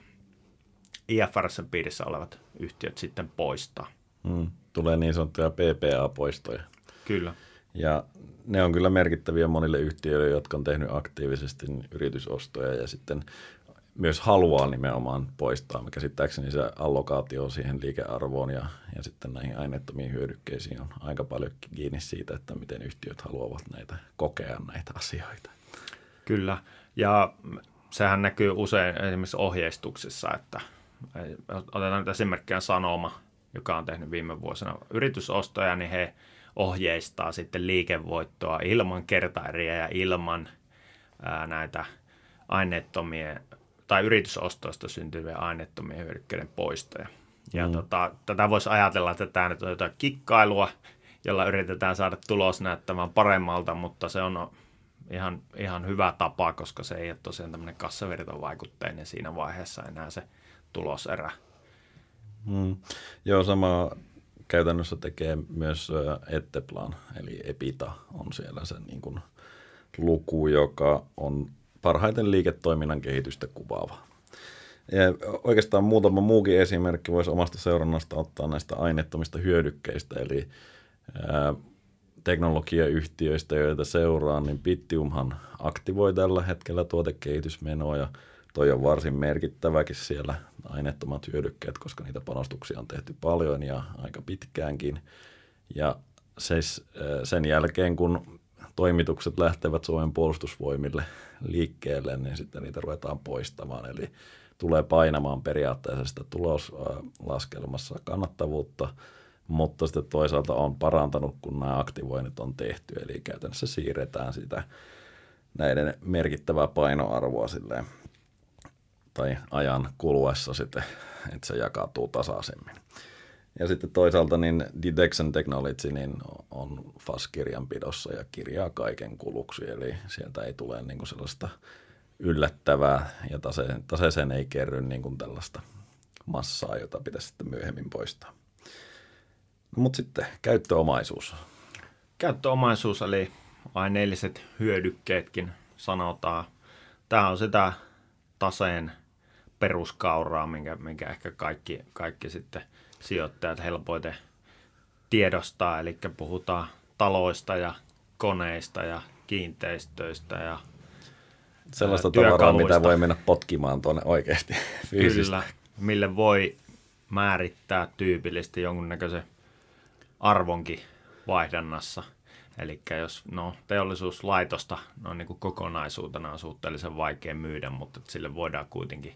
IFRS piirissä olevat yhtiöt sitten poistaa. Hmm. Tulee niin sanottuja PPA-poistoja. Kyllä. Ja ne on kyllä merkittäviä monille yhtiöille, jotka on tehnyt aktiivisesti yritysostoja ja sitten myös haluaa nimenomaan poistaa. Käsittääkseni se allokaatio siihen liikearvoon ja, ja sitten näihin aineettomiin hyödykkeisiin on aika paljon kiinni siitä, että miten yhtiöt haluavat näitä kokea näitä asioita. Kyllä, ja sehän näkyy usein esimerkiksi ohjeistuksissa, että otetaan nyt esimerkkinä Sanoma, joka on tehnyt viime vuosina yritysostoja, niin he ohjeistaa sitten liikevoittoa ilman kertaeriä ja ilman ää, näitä aineettomia tai yritysostoista syntyviä aineettomia hyödykkeiden poistoja. Ja mm. tota, tätä voisi ajatella, että tämä nyt on jotain kikkailua, jolla yritetään saada tulos näyttämään paremmalta, mutta se on ihan, ihan hyvä tapa, koska se ei ole tosiaan tämmöinen kassavirtavaikutteinen siinä vaiheessa enää se tuloserä. Mm. Joo, sama käytännössä tekee myös Etteplan, eli Epita on siellä se niin kuin luku, joka on parhaiten liiketoiminnan kehitystä kuvaava. Ja oikeastaan muutama muukin esimerkki voisi omasta seurannasta ottaa näistä aineettomista hyödykkeistä, eli teknologiayhtiöistä, joita seuraan, niin Bittiumhan aktivoi tällä hetkellä tuotekehitysmenoa ja toi on varsin merkittäväkin siellä aineettomat hyödykkeet, koska niitä panostuksia on tehty paljon ja aika pitkäänkin. Ja siis sen jälkeen, kun toimitukset lähtevät Suomen puolustusvoimille liikkeelle, niin sitten niitä ruvetaan poistamaan. Eli tulee painamaan periaatteessa sitä tuloslaskelmassa kannattavuutta, mutta sitten toisaalta on parantanut, kun nämä aktivoinnit on tehty. Eli käytännössä siirretään sitä näiden merkittävää painoarvoa silleen, tai ajan kuluessa sitten, että se jakautuu tasaisemmin. Ja sitten toisaalta niin Detection Technology niin on FAS-kirjanpidossa ja kirjaa kaiken kuluksi, eli sieltä ei tule niin kuin sellaista yllättävää ja tase, taseeseen ei kerry niin kuin tällaista massaa, jota pitäisi sitten myöhemmin poistaa. No, mutta sitten käyttöomaisuus. Käyttöomaisuus eli aineelliset hyödykkeetkin sanotaan. Tämä on sitä taseen peruskauraa, minkä, minkä ehkä kaikki, kaikki sitten – sijoittajat helpoiten tiedostaa, eli puhutaan taloista ja koneista ja kiinteistöistä ja Sellaista tavaraa, mitä voi mennä potkimaan tuonne oikeasti *laughs* fyysisesti. Kyllä, mille voi määrittää tyypillisesti jonkunnäköisen arvonkin vaihdannassa. Eli jos no, teollisuuslaitosta no, niin kuin kokonaisuutena on suhteellisen vaikea myydä, mutta sille voidaan kuitenkin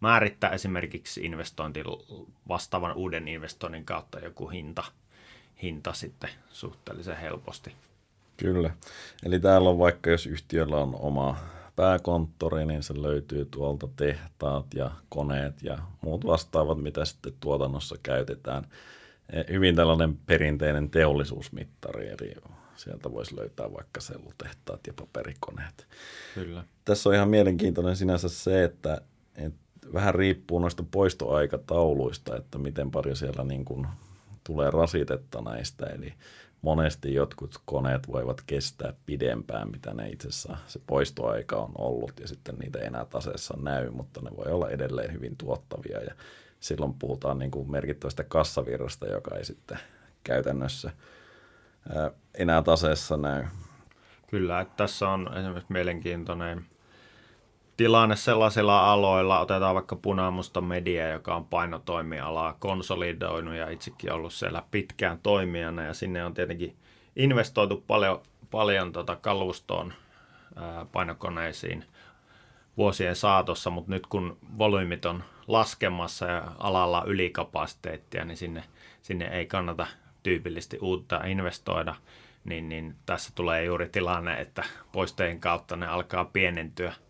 määrittää esimerkiksi investointi vastaavan uuden investoinnin kautta joku hinta, hinta sitten suhteellisen helposti. Kyllä. Eli täällä on vaikka jos yhtiöllä on oma pääkonttori, niin se löytyy tuolta tehtaat ja koneet ja muut vastaavat, mitä sitten tuotannossa käytetään. E, hyvin tällainen perinteinen teollisuusmittari, eli sieltä voisi löytää vaikka sellutehtaat ja paperikoneet. Kyllä. Tässä on ihan mielenkiintoinen sinänsä se, että, että vähän riippuu noista poistoaikatauluista, että miten paljon siellä niin kuin tulee rasitetta näistä. Eli monesti jotkut koneet voivat kestää pidempään, mitä ne itse asiassa se poistoaika on ollut, ja sitten niitä ei enää taseessa näy, mutta ne voi olla edelleen hyvin tuottavia, ja silloin puhutaan niin kuin merkittävästä kassavirrasta, joka ei sitten käytännössä enää taseessa näy. Kyllä, että tässä on esimerkiksi mielenkiintoinen tilanne sellaisilla aloilla, otetaan vaikka punaamusta media, joka on painotoimialaa konsolidoinut ja itsekin ollut siellä pitkään toimijana ja sinne on tietenkin investoitu paljon, paljon tota kalustoon, painokoneisiin vuosien saatossa, mutta nyt kun volyymit on laskemassa ja alalla ylikapasiteettia, niin sinne, sinne ei kannata tyypillisesti uutta investoida, niin, niin tässä tulee juuri tilanne, että poistojen kautta ne alkaa pienentyä –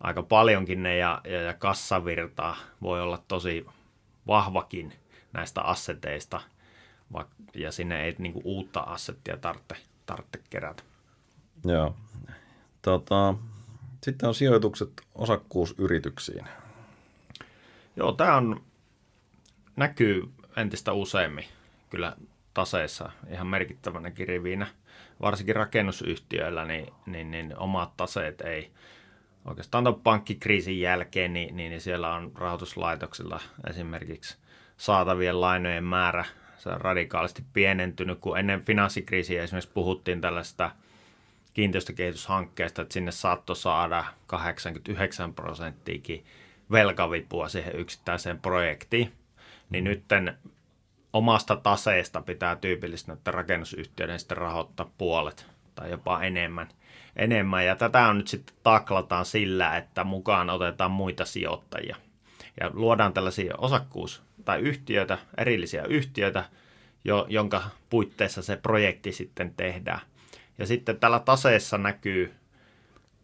aika paljonkin ne ja, ja, ja kassavirta voi olla tosi vahvakin näistä asseteista, ja sinne ei niin kuin, uutta assettia tarvitse, tarvitse kerätä. Joo. Tota, sitten on sijoitukset osakkuusyrityksiin. Joo, tämä on, näkyy entistä useammin kyllä taseessa ihan merkittävänä rivinä. Varsinkin rakennusyhtiöillä, niin, niin, niin omat taseet ei, oikeastaan tuon pankkikriisin jälkeen, niin, niin, niin siellä on rahoituslaitoksilla esimerkiksi saatavien lainojen määrä se on radikaalisti pienentynyt, kun ennen finanssikriisiä esimerkiksi puhuttiin tällaista kiinteistökehityshankkeesta, että sinne saattoi saada 89 prosenttiakin velkavipua siihen yksittäiseen projektiin. Niin nyt omasta taseesta pitää tyypillisesti näiden rakennusyhtiöiden sitten rahoittaa puolet tai jopa enemmän. Enemmän. Ja tätä on nyt sitten taklataan sillä, että mukaan otetaan muita sijoittajia. Ja luodaan tällaisia osakkuus- tai yhtiöitä, erillisiä yhtiöitä, jo, jonka puitteissa se projekti sitten tehdään. Ja sitten tällä taseessa näkyy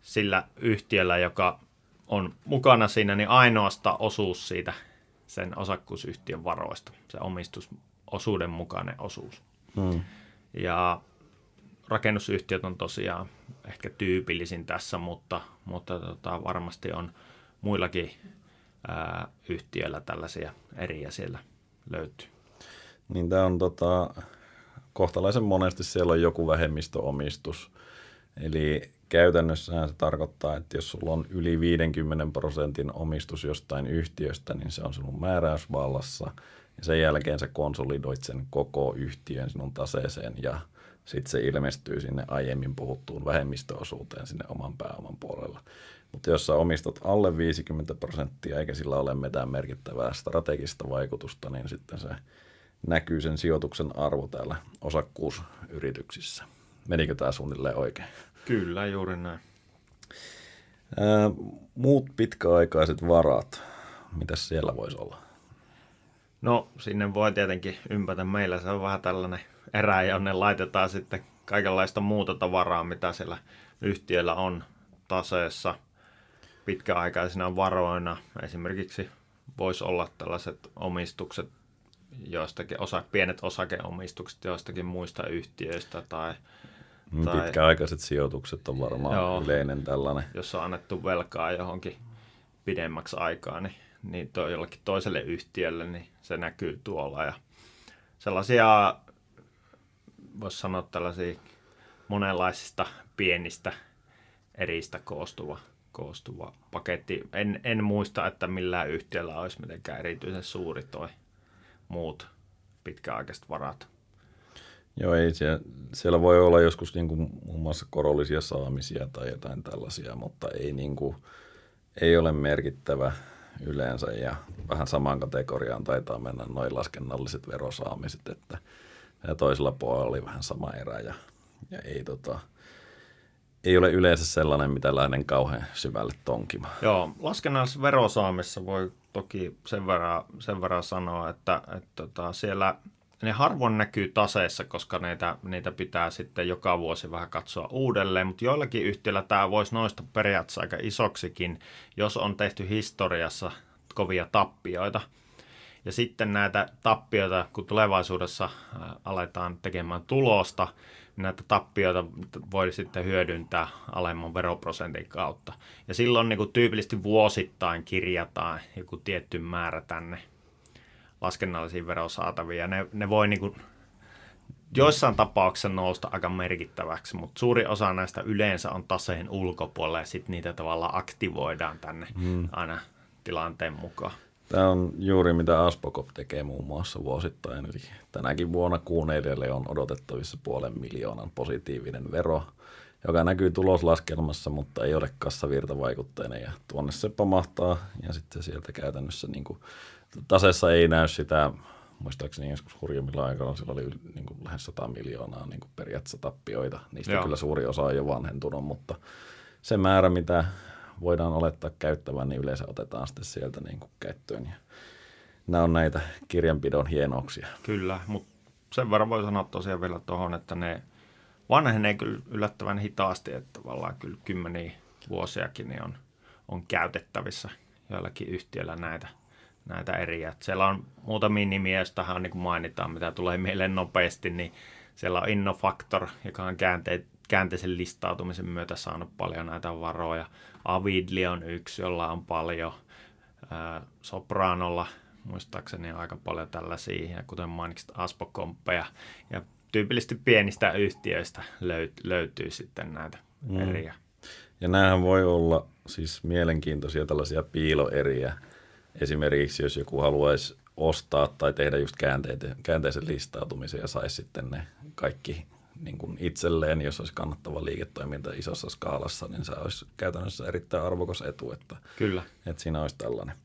sillä yhtiöllä, joka on mukana siinä, niin ainoasta osuus siitä sen osakkuusyhtiön varoista, se omistusosuuden mukainen osuus. Hmm. Ja rakennusyhtiöt on tosiaan ehkä tyypillisin tässä, mutta, mutta tota, varmasti on muillakin ää, yhtiöillä tällaisia eriä siellä löytyy. Niin tämä on tota, kohtalaisen monesti siellä on joku vähemmistöomistus. Eli käytännössähän se tarkoittaa, että jos sulla on yli 50 prosentin omistus jostain yhtiöstä, niin se on sinun määräysvallassa. Ja sen jälkeen sä konsolidoit sen koko yhtiön sinun taseeseen ja sitten se ilmestyy sinne aiemmin puhuttuun vähemmistöosuuteen sinne oman pääoman puolella. Mutta jos sä omistat alle 50 prosenttia eikä sillä ole mitään merkittävää strategista vaikutusta, niin sitten se näkyy sen sijoituksen arvo täällä osakkuusyrityksissä. Menikö tämä suunnilleen oikein? Kyllä, juuri näin. Ää, muut pitkäaikaiset varat, mitä siellä voisi olla? No, sinne voi tietenkin ympätä meillä. Se on vähän tällainen erä, jonne laitetaan sitten kaikenlaista muuta tavaraa, mitä siellä yhtiöllä on taseessa pitkäaikaisina varoina. Esimerkiksi voisi olla tällaiset omistukset joistakin osa, pienet osakeomistukset joistakin muista yhtiöistä tai mm, tai, Pitkäaikaiset sijoitukset on varmaan joo, yleinen tällainen. Jos on annettu velkaa johonkin pidemmäksi aikaa, niin, niin to, jollakin toiselle yhtiölle, niin se näkyy tuolla. Ja sellaisia, voisi sanoa tällaisia monenlaisista pienistä eristä koostuva, koostuva paketti. En, en muista, että millään yhtiöllä olisi mitenkään erityisen suuri toi muut pitkäaikaiset varat. Joo, ei siellä, siellä voi olla joskus niin kuin muun muassa korollisia saamisia tai jotain tällaisia, mutta ei, niin kuin, ei ole merkittävä yleensä ja vähän samaan kategoriaan taitaa mennä noin laskennalliset verosaamiset, että ja toisella puolella oli vähän sama erä ja, ja ei, tota, ei ole yleensä sellainen, mitä lähden kauhean syvälle tonkimaan. Joo, laskennallisessa verosaamissa voi toki sen verran, sen verran sanoa, että, että, tota, siellä ne harvoin näkyy taseessa, koska niitä, niitä pitää sitten joka vuosi vähän katsoa uudelleen, mutta joillakin yhtiöillä tämä voisi noista periaatteessa aika isoksikin, jos on tehty historiassa kovia tappioita. Ja sitten näitä tappioita, kun tulevaisuudessa aletaan tekemään tulosta, näitä tappioita voi sitten hyödyntää alemman veroprosentin kautta. Ja silloin niin kuin tyypillisesti vuosittain kirjataan joku tietty määrä tänne laskennallisiin verosaatavia. Ne, ne voi niin kuin joissain tapauksissa nousta aika merkittäväksi, mutta suuri osa näistä yleensä on taseen ulkopuolella ja sitten niitä tavallaan aktivoidaan tänne hmm. aina tilanteen mukaan. Tämä on juuri mitä Aspokop tekee muun muassa vuosittain. Eli tänäkin vuonna kuun edelle on odotettavissa puolen miljoonan positiivinen vero, joka näkyy tuloslaskelmassa, mutta ei ole kassavirtavaikutteinen. Ja tuonne se pamahtaa ja sitten sieltä käytännössä niin kuin, tasessa ei näy sitä, muistaakseni joskus hurjimmilla aikana sillä oli niin kuin lähes 100 miljoonaa niin kuin periaatteessa tappioita. Niistä Joo. kyllä suuri osa on jo vanhentunut, mutta se määrä, mitä voidaan olettaa käyttävän, niin yleensä otetaan sitten sieltä niin kuin käyttöön. Ja nämä on näitä kirjanpidon hienouksia. Kyllä, mutta sen verran voi sanoa tosiaan vielä tuohon, että ne vanhenee kyllä yllättävän hitaasti, että tavallaan kyllä kymmeniä vuosiakin niin on, on käytettävissä joillakin yhtiöillä näitä, näitä eriä. Että siellä on muutamia nimiä, joista niin mainitaan, mitä tulee mieleen nopeasti, niin siellä on Innofactor, joka on käänteet, käänteisen listautumisen myötä saanut paljon näitä varoja. Avidli on yksi, jolla on paljon. Sopranolla muistaakseni aika paljon tällaisia, ja kuten mainitsit, Aspo-komppeja, ja tyypillisesti pienistä yhtiöistä löyt- löytyy sitten näitä mm. eriä. Ja näähän voi olla siis mielenkiintoisia tällaisia piiloeriä. Esimerkiksi jos joku haluaisi ostaa tai tehdä just käänteisen listautumisen ja saisi sitten ne kaikki niin kuin itselleen, jos olisi kannattava liiketoiminta isossa skaalassa, niin se olisi käytännössä erittäin arvokas etu, että, Kyllä. että siinä olisi tällainen.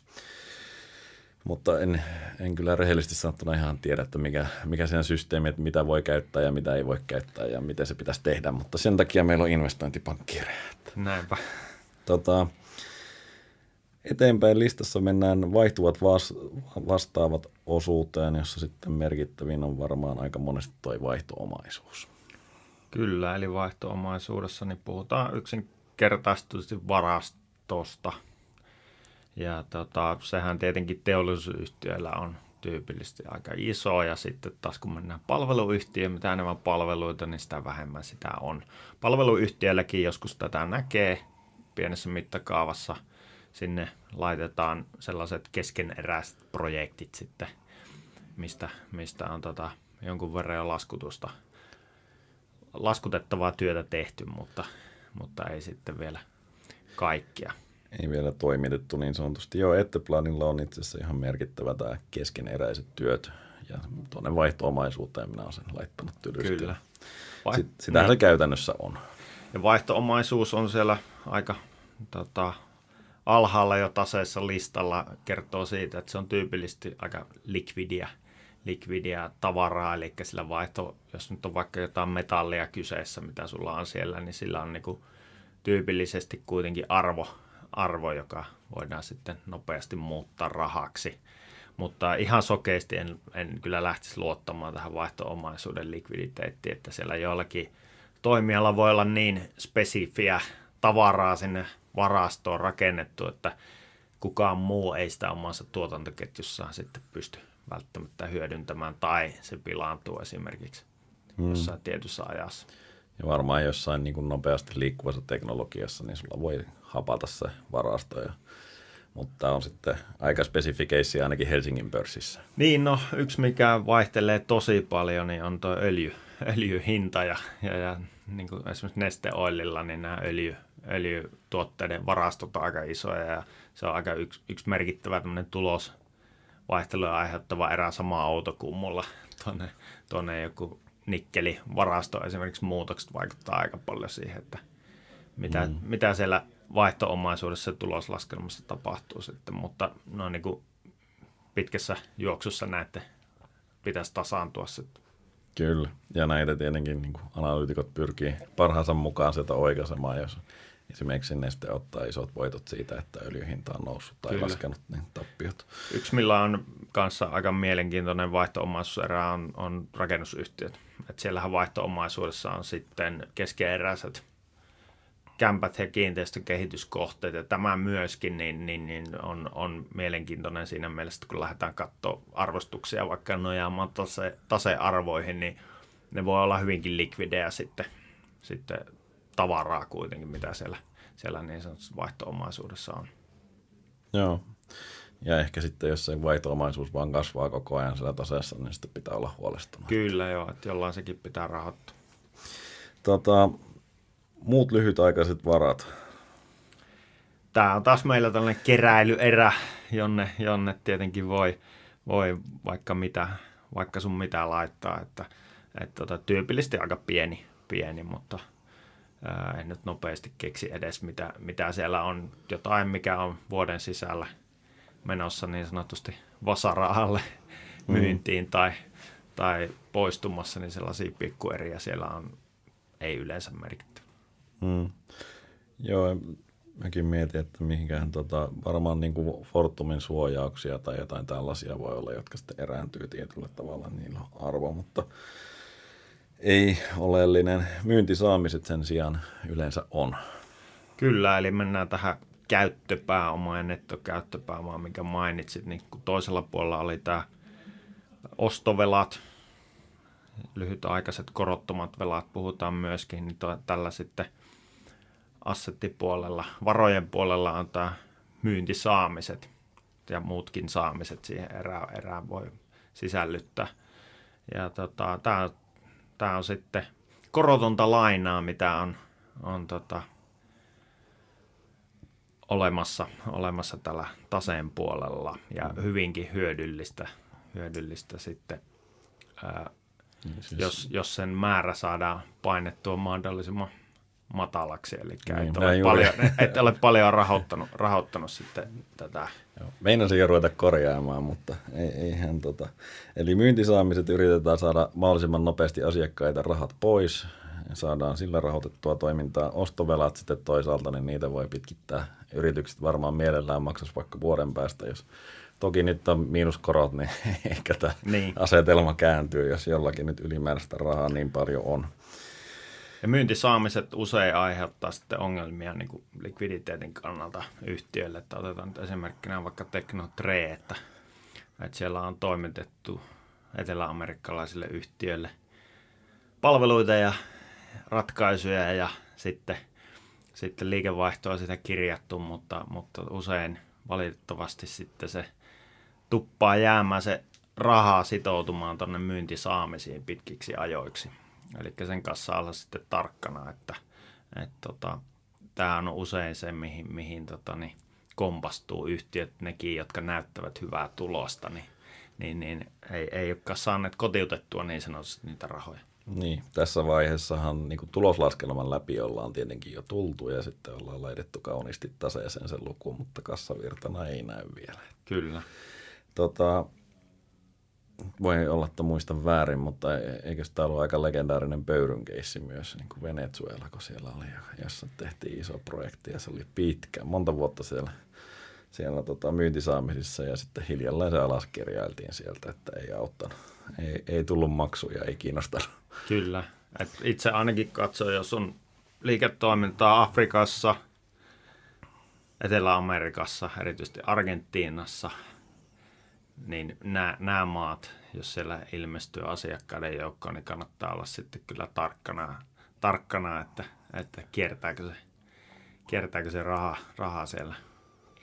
Mutta en, en kyllä rehellisesti sanottuna ihan tiedä, että mikä, mikä sen systeemi, että mitä voi käyttää ja mitä ei voi käyttää ja miten se pitäisi tehdä, mutta sen takia meillä on investointipankkiire. Näinpä. Tota, eteenpäin listassa mennään vaihtuvat vastaavat osuuteen, jossa sitten merkittävin on varmaan aika monesti tuo vaihtoomaisuus. Kyllä, eli vaihtoomaisuudessa niin puhutaan yksinkertaisesti varastosta. Ja tota, sehän tietenkin teollisuusyhtiöillä on tyypillisesti aika iso, ja sitten taas kun mennään palveluyhtiöön, mitä enemmän palveluita, niin sitä vähemmän sitä on. Palveluyhtiölläkin joskus tätä näkee pienessä mittakaavassa. Sinne laitetaan sellaiset keskeneräiset projektit sitten, mistä, mistä on tota jonkun verran jo laskutusta – laskutettavaa työtä tehty, mutta, mutta ei sitten vielä kaikkia. Ei vielä toimitettu niin sanotusti. Joo, Etteplanilla on itse asiassa ihan merkittävä tämä keskeneräiset työt. Ja tuonne vaihto-omaisuuteen minä olen sen laittanut tylysti. Kyllä. Vai... Sit, sitähän niin. se käytännössä on. Ja vaihto-omaisuus on siellä aika tota, alhaalla jo taseessa listalla. Kertoo siitä, että se on tyypillisesti aika likvidiä likvidia tavaraa, eli sillä vaihto, jos nyt on vaikka jotain metallia kyseessä, mitä sulla on siellä, niin sillä on niin kuin tyypillisesti kuitenkin arvo, arvo, joka voidaan sitten nopeasti muuttaa rahaksi. Mutta ihan sokeasti en, en kyllä lähtisi luottamaan tähän vaihtoomaisuuden likviditeettiin, että siellä jollakin toimijalla voi olla niin spesifiä tavaraa sinne varastoon rakennettu, että kukaan muu ei sitä omassa tuotantoketjussaan sitten pysty välttämättä hyödyntämään tai se pilaantuu esimerkiksi hmm. jossain tietyssä ajassa. Ja varmaan jossain niin kuin nopeasti liikkuvassa teknologiassa, niin sulla voi hapata se varasto. Ja, mutta on sitten aika spesifikeissiä ainakin Helsingin pörssissä. Niin, no yksi mikä vaihtelee tosi paljon, niin on tuo öljy, öljyhinta ja, ja, ja niin kuin esimerkiksi Neste Oililla, niin nämä öljy, öljytuotteiden varastot on aika isoja ja se on aika yksi, yksi merkittävä tulos, vaihteluja aiheuttava erä sama auto kuin mulla. Tuonne, tuonne joku nikkelivarasto esimerkiksi muutokset vaikuttaa aika paljon siihen, että mitä, mm. mitä siellä vaihtoomaisuudessa tuloslaskelmassa tapahtuu sitten, mutta no niin kuin pitkässä juoksussa näette pitäisi tasaantua sitten. Kyllä, ja näitä tietenkin niin analyytikot pyrkii parhaansa mukaan sieltä oikaisemaan, jos esimerkiksi Neste ottaa isot voitot siitä, että öljyhinta on noussut tai Kyllä. laskenut, niin tappiot. Yksi, millä on kanssa aika mielenkiintoinen vaihtoomaisuuserä on, on rakennusyhtiöt. Et siellähän vaihtoomaisuudessa on sitten keskeeräiset kämpät ja kiinteistökehityskohteet, ja tämä myöskin niin, niin, niin on, on mielenkiintoinen siinä mielessä, kun lähdetään katsoa arvostuksia vaikka nojaamaan tase, tasearvoihin, niin ne voi olla hyvinkin likvidejä sitten, sitten tavaraa kuitenkin, mitä siellä, siellä niin sanotussa vaihtoomaisuudessa on. Joo. Ja ehkä sitten, jos se vaihtoomaisuus vaan kasvaa koko ajan siellä taseessa, niin sitten pitää olla huolestunut. Kyllä joo, että jollain sekin pitää rahoittaa. Tota, muut lyhytaikaiset varat. Tämä on taas meillä tällainen keräilyerä, jonne, jonne tietenkin voi, voi vaikka, mitä, vaikka sun mitä laittaa. Että, että tota, tyypillisesti aika pieni, pieni mutta – en nyt nopeasti keksi edes, mitä, mitä siellä on. Jotain, mikä on vuoden sisällä menossa niin sanotusti vasarahalle mm. myyntiin mm. tai, tai poistumassa, niin sellaisia pikkueriä siellä on, ei yleensä merkitty. Mm. Joo, mäkin mietin, että mihinkään tota, varmaan niin kuin Fortumin suojauksia tai jotain tällaisia voi olla, jotka sitten erääntyy tietyllä tavalla, niillä arvo, mutta ei oleellinen. Myyntisaamiset sen sijaan yleensä on. Kyllä, eli mennään tähän käyttöpääomaan ja nettokäyttöpääomaan, mikä mainitsit. Niin kun toisella puolella oli tämä ostovelat, lyhytaikaiset korottomat velat puhutaan myöskin, niin tällä sitten assettipuolella, varojen puolella on tämä myyntisaamiset. ja muutkin saamiset siihen erään, erään voi sisällyttää. Ja tota, tämä tää on sitten korotonta lainaa, mitä on, on tota, olemassa, olemassa tällä taseen puolella ja mm. hyvinkin hyödyllistä, hyödyllistä sitten, ää, niin siis... jos, jos sen määrä saadaan painettua mahdollisimman matalaksi, eli niin, et, ole paljon, *laughs* et ole paljon rahoittanut, rahoittanut sitten tätä. Meinasin jo ruveta korjaamaan, mutta ei, eihän tota. Eli myyntisaamiset yritetään saada mahdollisimman nopeasti asiakkaita rahat pois, saadaan sillä rahoitettua toimintaa. Ostovelat sitten toisaalta, niin niitä voi pitkittää. Yritykset varmaan mielellään maksaisi vaikka vuoden päästä, jos Toki nyt on miinuskorot, niin *laughs* ehkä tämä niin. asetelma kääntyy, jos jollakin nyt ylimääräistä rahaa niin paljon on. Ja myyntisaamiset usein aiheuttaa sitten ongelmia niin kuin likviditeetin kannalta yhtiöille. Että otetaan nyt esimerkkinä vaikka Teknotre, että, että siellä on toimitettu eteläamerikkalaisille yhtiöille palveluita ja ratkaisuja ja sitten, sitten liikevaihtoa sitä kirjattu, mutta, mutta usein valitettavasti sitten se tuppaa jäämään se rahaa sitoutumaan tuonne myyntisaamisiin pitkiksi ajoiksi. Eli sen kanssa olla sitten tarkkana, että, että tota, tämä on usein se, mihin, mihin tota, niin, kompastuu yhtiöt, nekin, jotka näyttävät hyvää tulosta, niin, niin, niin ei, ei olekaan saaneet kotiutettua niin sanotusti niitä rahoja. Niin, tässä vaiheessahan niin kuin tuloslaskelman läpi ollaan tietenkin jo tultu ja sitten ollaan laitettu kauniisti taseeseen sen luku, mutta kassavirtana ei näy vielä. Kyllä. Tota, voi olla, että muistan väärin, mutta e-, eikö tämä ollut aika legendaarinen pöyryn keissi myös niin kuin Venezuela, kun siellä oli, jossa tehtiin iso projekti ja se oli pitkä, monta vuotta siellä, siellä tota, myyntisaamisissa ja sitten hiljalleen se alaskirjailtiin sieltä, että ei auttanut. Ei, ei tullut maksuja, ei kiinnostanut. Kyllä. Et itse ainakin katsoin, jos on liiketoimintaa Afrikassa, Etelä-Amerikassa, erityisesti Argentiinassa – niin nämä, nämä maat, jos siellä ilmestyy asiakkaiden joukkoon, niin kannattaa olla sitten kyllä tarkkana, tarkkana että, että kiertääkö se, kiertääkö se raha, raha siellä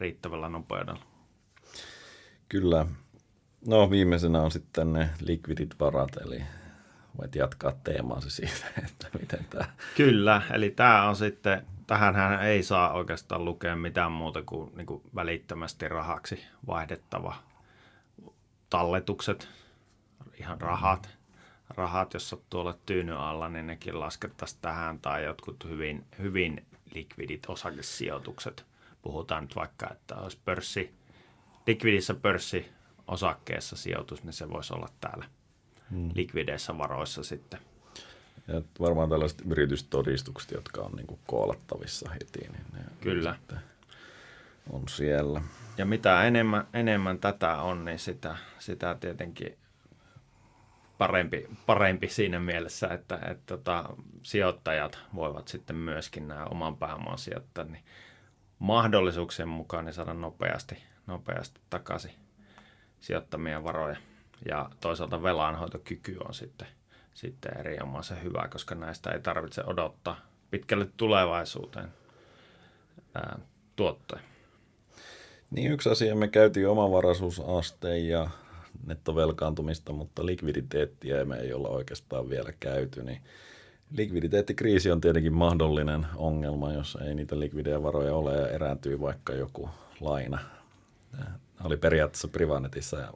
riittävällä nopeudella. Kyllä. No viimeisenä on sitten ne likvidit varat, eli voit jatkaa teemaasi siitä, *laughs* että miten tämä... Kyllä, eli tämä on sitten, tähän ei saa oikeastaan lukea mitään muuta kuin, niin kuin välittömästi rahaksi vaihdettava talletukset, ihan rahat, rahat, jos sattuu olla tyyny alla, niin nekin laskettaisiin tähän, tai jotkut hyvin, hyvin likvidit osakesijoitukset. Puhutaan nyt vaikka, että olisi pörssi, likvidissä pörssi osakkeessa sijoitus, niin se voisi olla täällä hmm. likvideissä varoissa sitten. Ja varmaan tällaiset yritystodistukset, jotka on niin koolattavissa heti, niin ne Kyllä. on siellä. Ja mitä enemmän, enemmän tätä on, niin sitä, sitä tietenkin parempi, parempi siinä mielessä, että, että, tota, sijoittajat voivat sitten myöskin nämä oman pääoman sijoittaa, niin mahdollisuuksien mukaan niin saada nopeasti, nopeasti takaisin sijoittamia varoja. Ja toisaalta velanhoitokyky on sitten, sitten erinomaisen hyvä, koska näistä ei tarvitse odottaa pitkälle tulevaisuuteen ää, tuottoja. Niin yksi asia, me käytiin omavaraisuusasteen ja nettovelkaantumista, mutta likviditeettiä me ei olla oikeastaan vielä käyty, niin likviditeettikriisi on tietenkin mahdollinen ongelma, jos ei niitä likvidejä varoja ole ja erääntyy vaikka joku laina. Tämä oli periaatteessa Privanetissa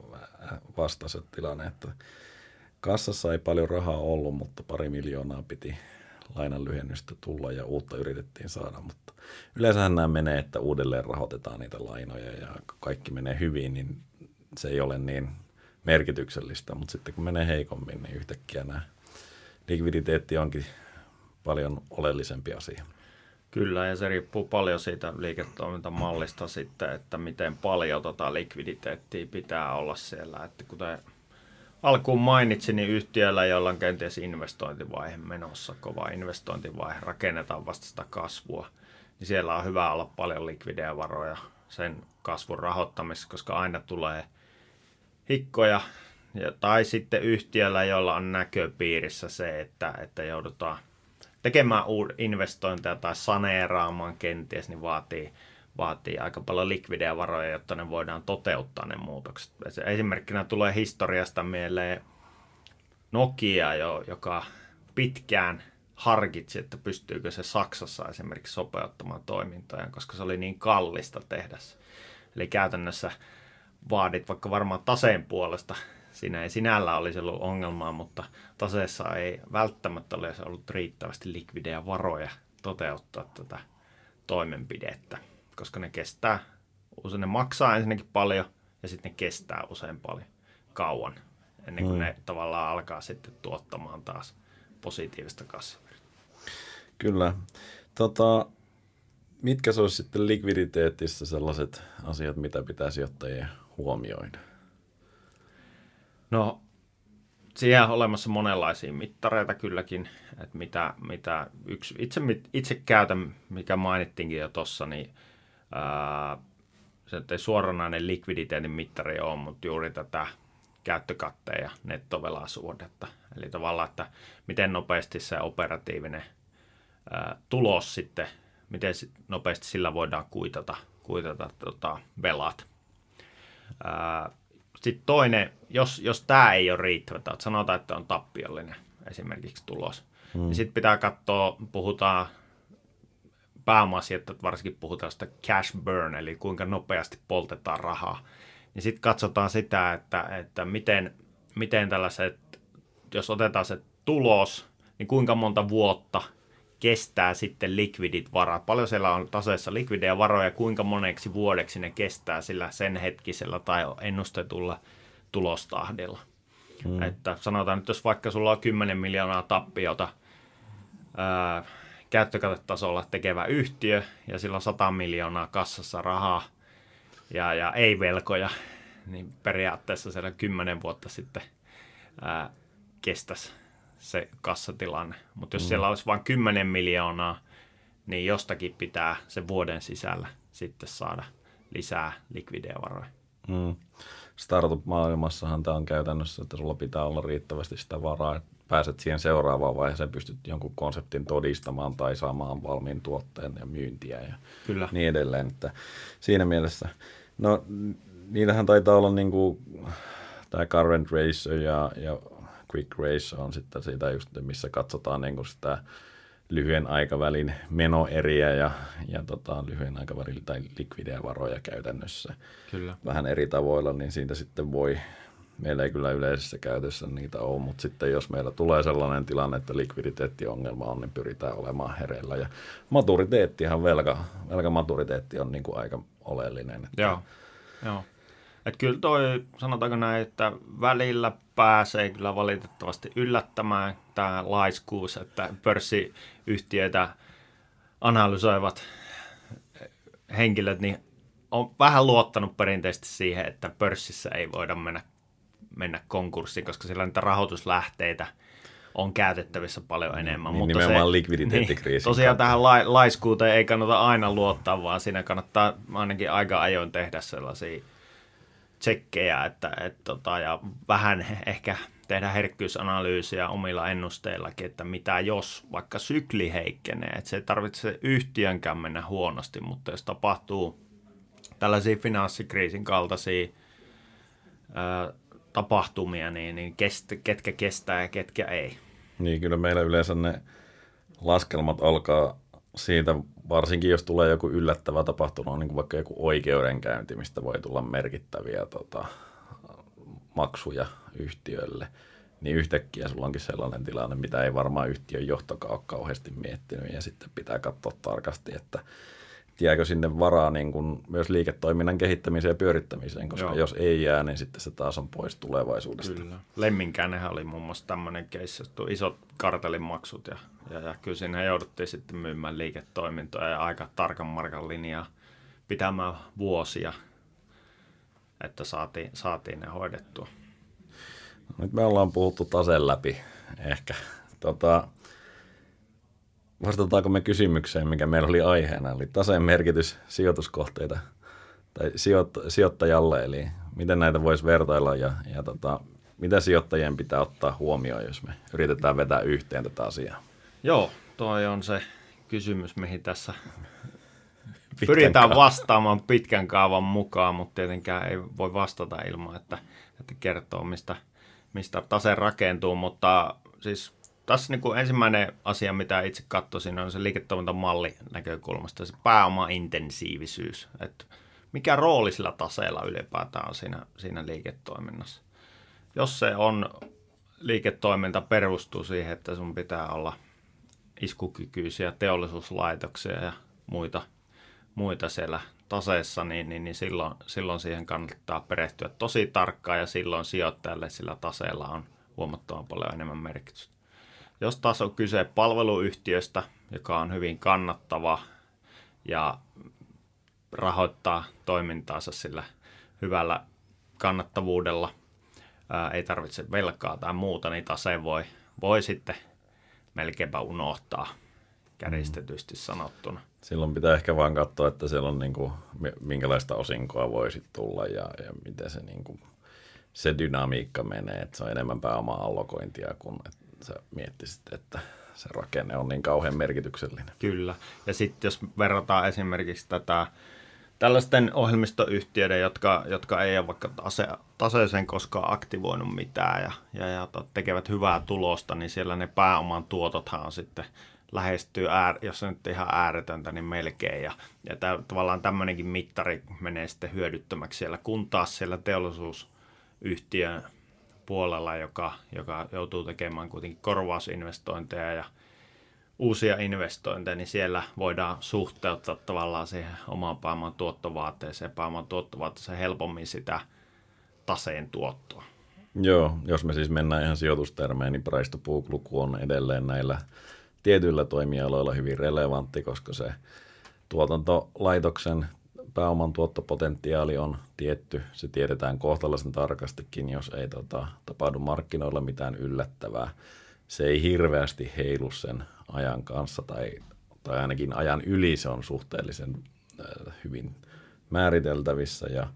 vastaus tilanne, että kassassa ei paljon rahaa ollut, mutta pari miljoonaa piti lainan lyhennystä tulla ja uutta yritettiin saada, mutta yleensähän nämä menee, että uudelleen rahoitetaan niitä lainoja ja kaikki menee hyvin, niin se ei ole niin merkityksellistä, mutta sitten kun menee heikommin, niin yhtäkkiä nämä likviditeetti onkin paljon oleellisempi asia. Kyllä, ja se riippuu paljon siitä liiketoimintamallista sitten, että miten paljon tota likviditeettiä pitää olla siellä. Että kuten alkuun mainitsin, niin yhtiöllä, jolla on kenties investointivaihe menossa, kova investointivaihe, rakennetaan vasta sitä kasvua, niin siellä on hyvä olla paljon likvidejä varoja sen kasvun rahoittamisessa, koska aina tulee hikkoja, ja, tai sitten yhtiöllä, jolla on näköpiirissä se, että, että joudutaan tekemään investointeja tai saneeraamaan kenties, niin vaatii, vaatii aika paljon likvidejä varoja, jotta ne voidaan toteuttaa ne muutokset. Esimerkkinä tulee historiasta mieleen Nokia, jo, joka pitkään harkitsi, että pystyykö se Saksassa esimerkiksi sopeuttamaan toimintoja, koska se oli niin kallista tehdä. Eli käytännössä vaadit vaikka varmaan taseen puolesta, siinä ei sinällä olisi ollut ongelmaa, mutta taseessa ei välttämättä olisi ollut riittävästi likvidejä varoja toteuttaa tätä toimenpidettä, koska ne kestää, usein ne maksaa ensinnäkin paljon ja sitten ne kestää usein paljon kauan ennen kuin mm. ne tavallaan alkaa sitten tuottamaan taas positiivista kassavirtaa. Kyllä. Tota, mitkä se olisi sitten likviditeetissä sellaiset asiat, mitä pitäisi sijoittajien huomioida? No, siihen on olemassa monenlaisia mittareita kylläkin, että mitä, mitä yksi, itse, itse käytän, mikä mainittiinkin jo tuossa, niin ää, se ei suoranainen likviditeetin mittari ole, mutta juuri tätä käyttökatteen ja nettovelasuhdetta. Eli tavallaan, että miten nopeasti se operatiivinen ää, tulos sitten, miten nopeasti sillä voidaan kuitata, kuitata tota, velat. Sitten toinen, jos, jos tämä ei ole riittävä, että sanotaan, että on tappiollinen esimerkiksi tulos, hmm. niin sitten pitää katsoa, puhutaan pääomasijoittajat varsinkin puhutaan sitä cash burn, eli kuinka nopeasti poltetaan rahaa. Niin sitten katsotaan sitä, että, että miten, miten tällaiset, jos otetaan se tulos, niin kuinka monta vuotta kestää sitten likvidit varat. Paljon siellä on taseessa likvidejä varoja, kuinka moneksi vuodeksi ne kestää sillä sen hetkisellä tai ennustetulla tulostahdilla. Hmm. Että sanotaan nyt, jos vaikka sulla on 10 miljoonaa tappiota ää, käyttökatetasolla tekevä yhtiö ja sillä on 100 miljoonaa kassassa rahaa ja, ja ei velkoja, niin periaatteessa siellä 10 vuotta sitten ää, kestäisi se kassatilanne. Mutta jos mm. siellä olisi vain 10 miljoonaa, niin jostakin pitää se vuoden sisällä sitten saada lisää likvidejä varoja. Mm. Startup-maailmassahan tämä on käytännössä, että sulla pitää olla riittävästi sitä varaa, että pääset siihen seuraavaan vaiheeseen, pystyt jonkun konseptin todistamaan tai saamaan valmiin tuotteen ja myyntiä ja Kyllä. niin edelleen. Että siinä mielessä, no niitähän taitaa olla niin kuin, tämä current ratio ja, ja quick race on sitten siitä just, missä katsotaan niin kuin sitä lyhyen aikavälin menoeriä ja, ja tota, lyhyen aikavälin tai likvidejä varoja käytännössä kyllä. vähän eri tavoilla, niin siitä sitten voi, meillä ei kyllä yleisessä käytössä niitä ole, mutta sitten jos meillä tulee sellainen tilanne, että likviditeettiongelma on, niin pyritään olemaan hereillä. Ja maturiteettihan, velka, velkamaturiteetti on niin kuin aika oleellinen. Että Joo, Joo. Et kyllä toi, sanotaanko näin, että välillä pääsee kyllä valitettavasti yllättämään tämä laiskuus, että pörssiyhtiöitä analysoivat henkilöt, niin on vähän luottanut perinteisesti siihen, että pörssissä ei voida mennä, mennä konkurssiin, koska siellä niitä rahoituslähteitä on käytettävissä paljon enemmän. Niin, mutta nimenomaan se, likviditeettikriisi. Niin, tosiaan kautta. tähän la, laiskuuteen ei kannata aina luottaa, vaan siinä kannattaa ainakin aika ajoin tehdä sellaisia tsekkejä, että, et, tota, ja vähän ehkä tehdä herkkyysanalyysiä omilla ennusteillakin, että mitä jos vaikka sykli heikkenee, että se ei tarvitse yhtiönkään mennä huonosti, mutta jos tapahtuu tällaisia finanssikriisin kaltaisia ää, tapahtumia, niin, niin kest, ketkä kestää ja ketkä ei. Niin, kyllä meillä yleensä ne laskelmat alkaa siitä, varsinkin jos tulee joku yllättävä tapahtuma, niin kuin vaikka joku oikeudenkäynti, mistä voi tulla merkittäviä tota, maksuja yhtiölle, niin yhtäkkiä sulla onkin sellainen tilanne, mitä ei varmaan yhtiön johtokaan ole kauheasti miettinyt, ja sitten pitää katsoa tarkasti, että jääkö sinne varaa niin kuin myös liiketoiminnan kehittämiseen ja pyörittämiseen, koska Joo. jos ei jää, niin sitten se taas on pois tulevaisuudesta. Kyllä. Lemminkäänenhän oli muun muassa tämmöinen keissi, että isot kartelimaksut ja, ja, ja kyllä siinä jouduttiin sitten myymään liiketoimintoja ja aika tarkan markan linjaa pitämään vuosia, että saatiin, saatiin ne hoidettua. No, nyt me ollaan puhuttu taseen läpi ehkä. Tota, vastataanko me kysymykseen, mikä meillä oli aiheena, eli taseen merkitys sijoituskohteita tai sijoittajalle, eli miten näitä voisi vertailla ja, ja tota, mitä sijoittajien pitää ottaa huomioon, jos me yritetään vetää yhteen tätä asiaa? Joo, toi on se kysymys, mihin tässä *laughs* pyritään kaavan. vastaamaan pitkän kaavan mukaan, mutta tietenkään ei voi vastata ilman, että, että kertoo, mistä, mistä tase rakentuu. Mutta siis tässä niin kuin ensimmäinen asia, mitä itse katsoisin, on se liiketoimintamalli näkökulmasta, se pääoma-intensiivisyys. Että mikä rooli sillä taseella ylipäätään on siinä, siinä liiketoiminnassa. Jos se on liiketoiminta perustuu siihen, että sun pitää olla iskukykyisiä teollisuuslaitoksia ja muita, muita siellä taseessa, niin, niin, niin silloin, silloin siihen kannattaa perehtyä tosi tarkkaan ja silloin sijoittajalle sillä taseella on huomattavan paljon enemmän merkitystä. Jos taas on kyse palveluyhtiöstä, joka on hyvin kannattava ja rahoittaa toimintaansa sillä hyvällä kannattavuudella, ää, ei tarvitse velkaa tai muuta, niin tase voi, voi sitten melkeinpä unohtaa kärjistetysti sanottuna. Silloin pitää ehkä vaan katsoa, että siellä on niin kuin, minkälaista osinkoa voisi tulla ja, ja miten se, niin kuin, se dynamiikka menee. Että se on enemmän pääomaa allokointia kuin että sä miettisit, että se rakenne on niin kauhean merkityksellinen. Kyllä. Ja sitten jos verrataan esimerkiksi tätä tällaisten ohjelmistoyhtiöiden, jotka, jotka ei ole vaikka tase, taseeseen koskaan aktivoinut mitään ja, ja, ja tekevät hyvää tulosta, niin siellä ne pääoman tuotothan on sitten lähestyy, äär, jos se nyt ihan ääretöntä, niin melkein. Ja, ja tää, tavallaan tämmöinenkin mittari menee sitten hyödyttömäksi siellä, kun taas siellä teollisuusyhtiön puolella, joka, joka joutuu tekemään kuitenkin korvausinvestointeja ja uusia investointeja, niin siellä voidaan suhteuttaa tavallaan siihen oman pääoman tuottovaateeseen, pääoman tuottovaateeseen helpommin sitä taseen tuottoa. Joo, jos me siis mennään ihan sijoitustermeen, niin price to luku on edelleen näillä tietyillä toimialoilla hyvin relevantti, koska se tuotantolaitoksen pääoman tuottopotentiaali on tietty. Se tiedetään kohtalaisen tarkastikin, jos ei tota, tapahdu markkinoilla mitään yllättävää. Se ei hirveästi heilu sen ajan kanssa tai, tai ainakin ajan yli se on suhteellisen äh, hyvin määriteltävissä ja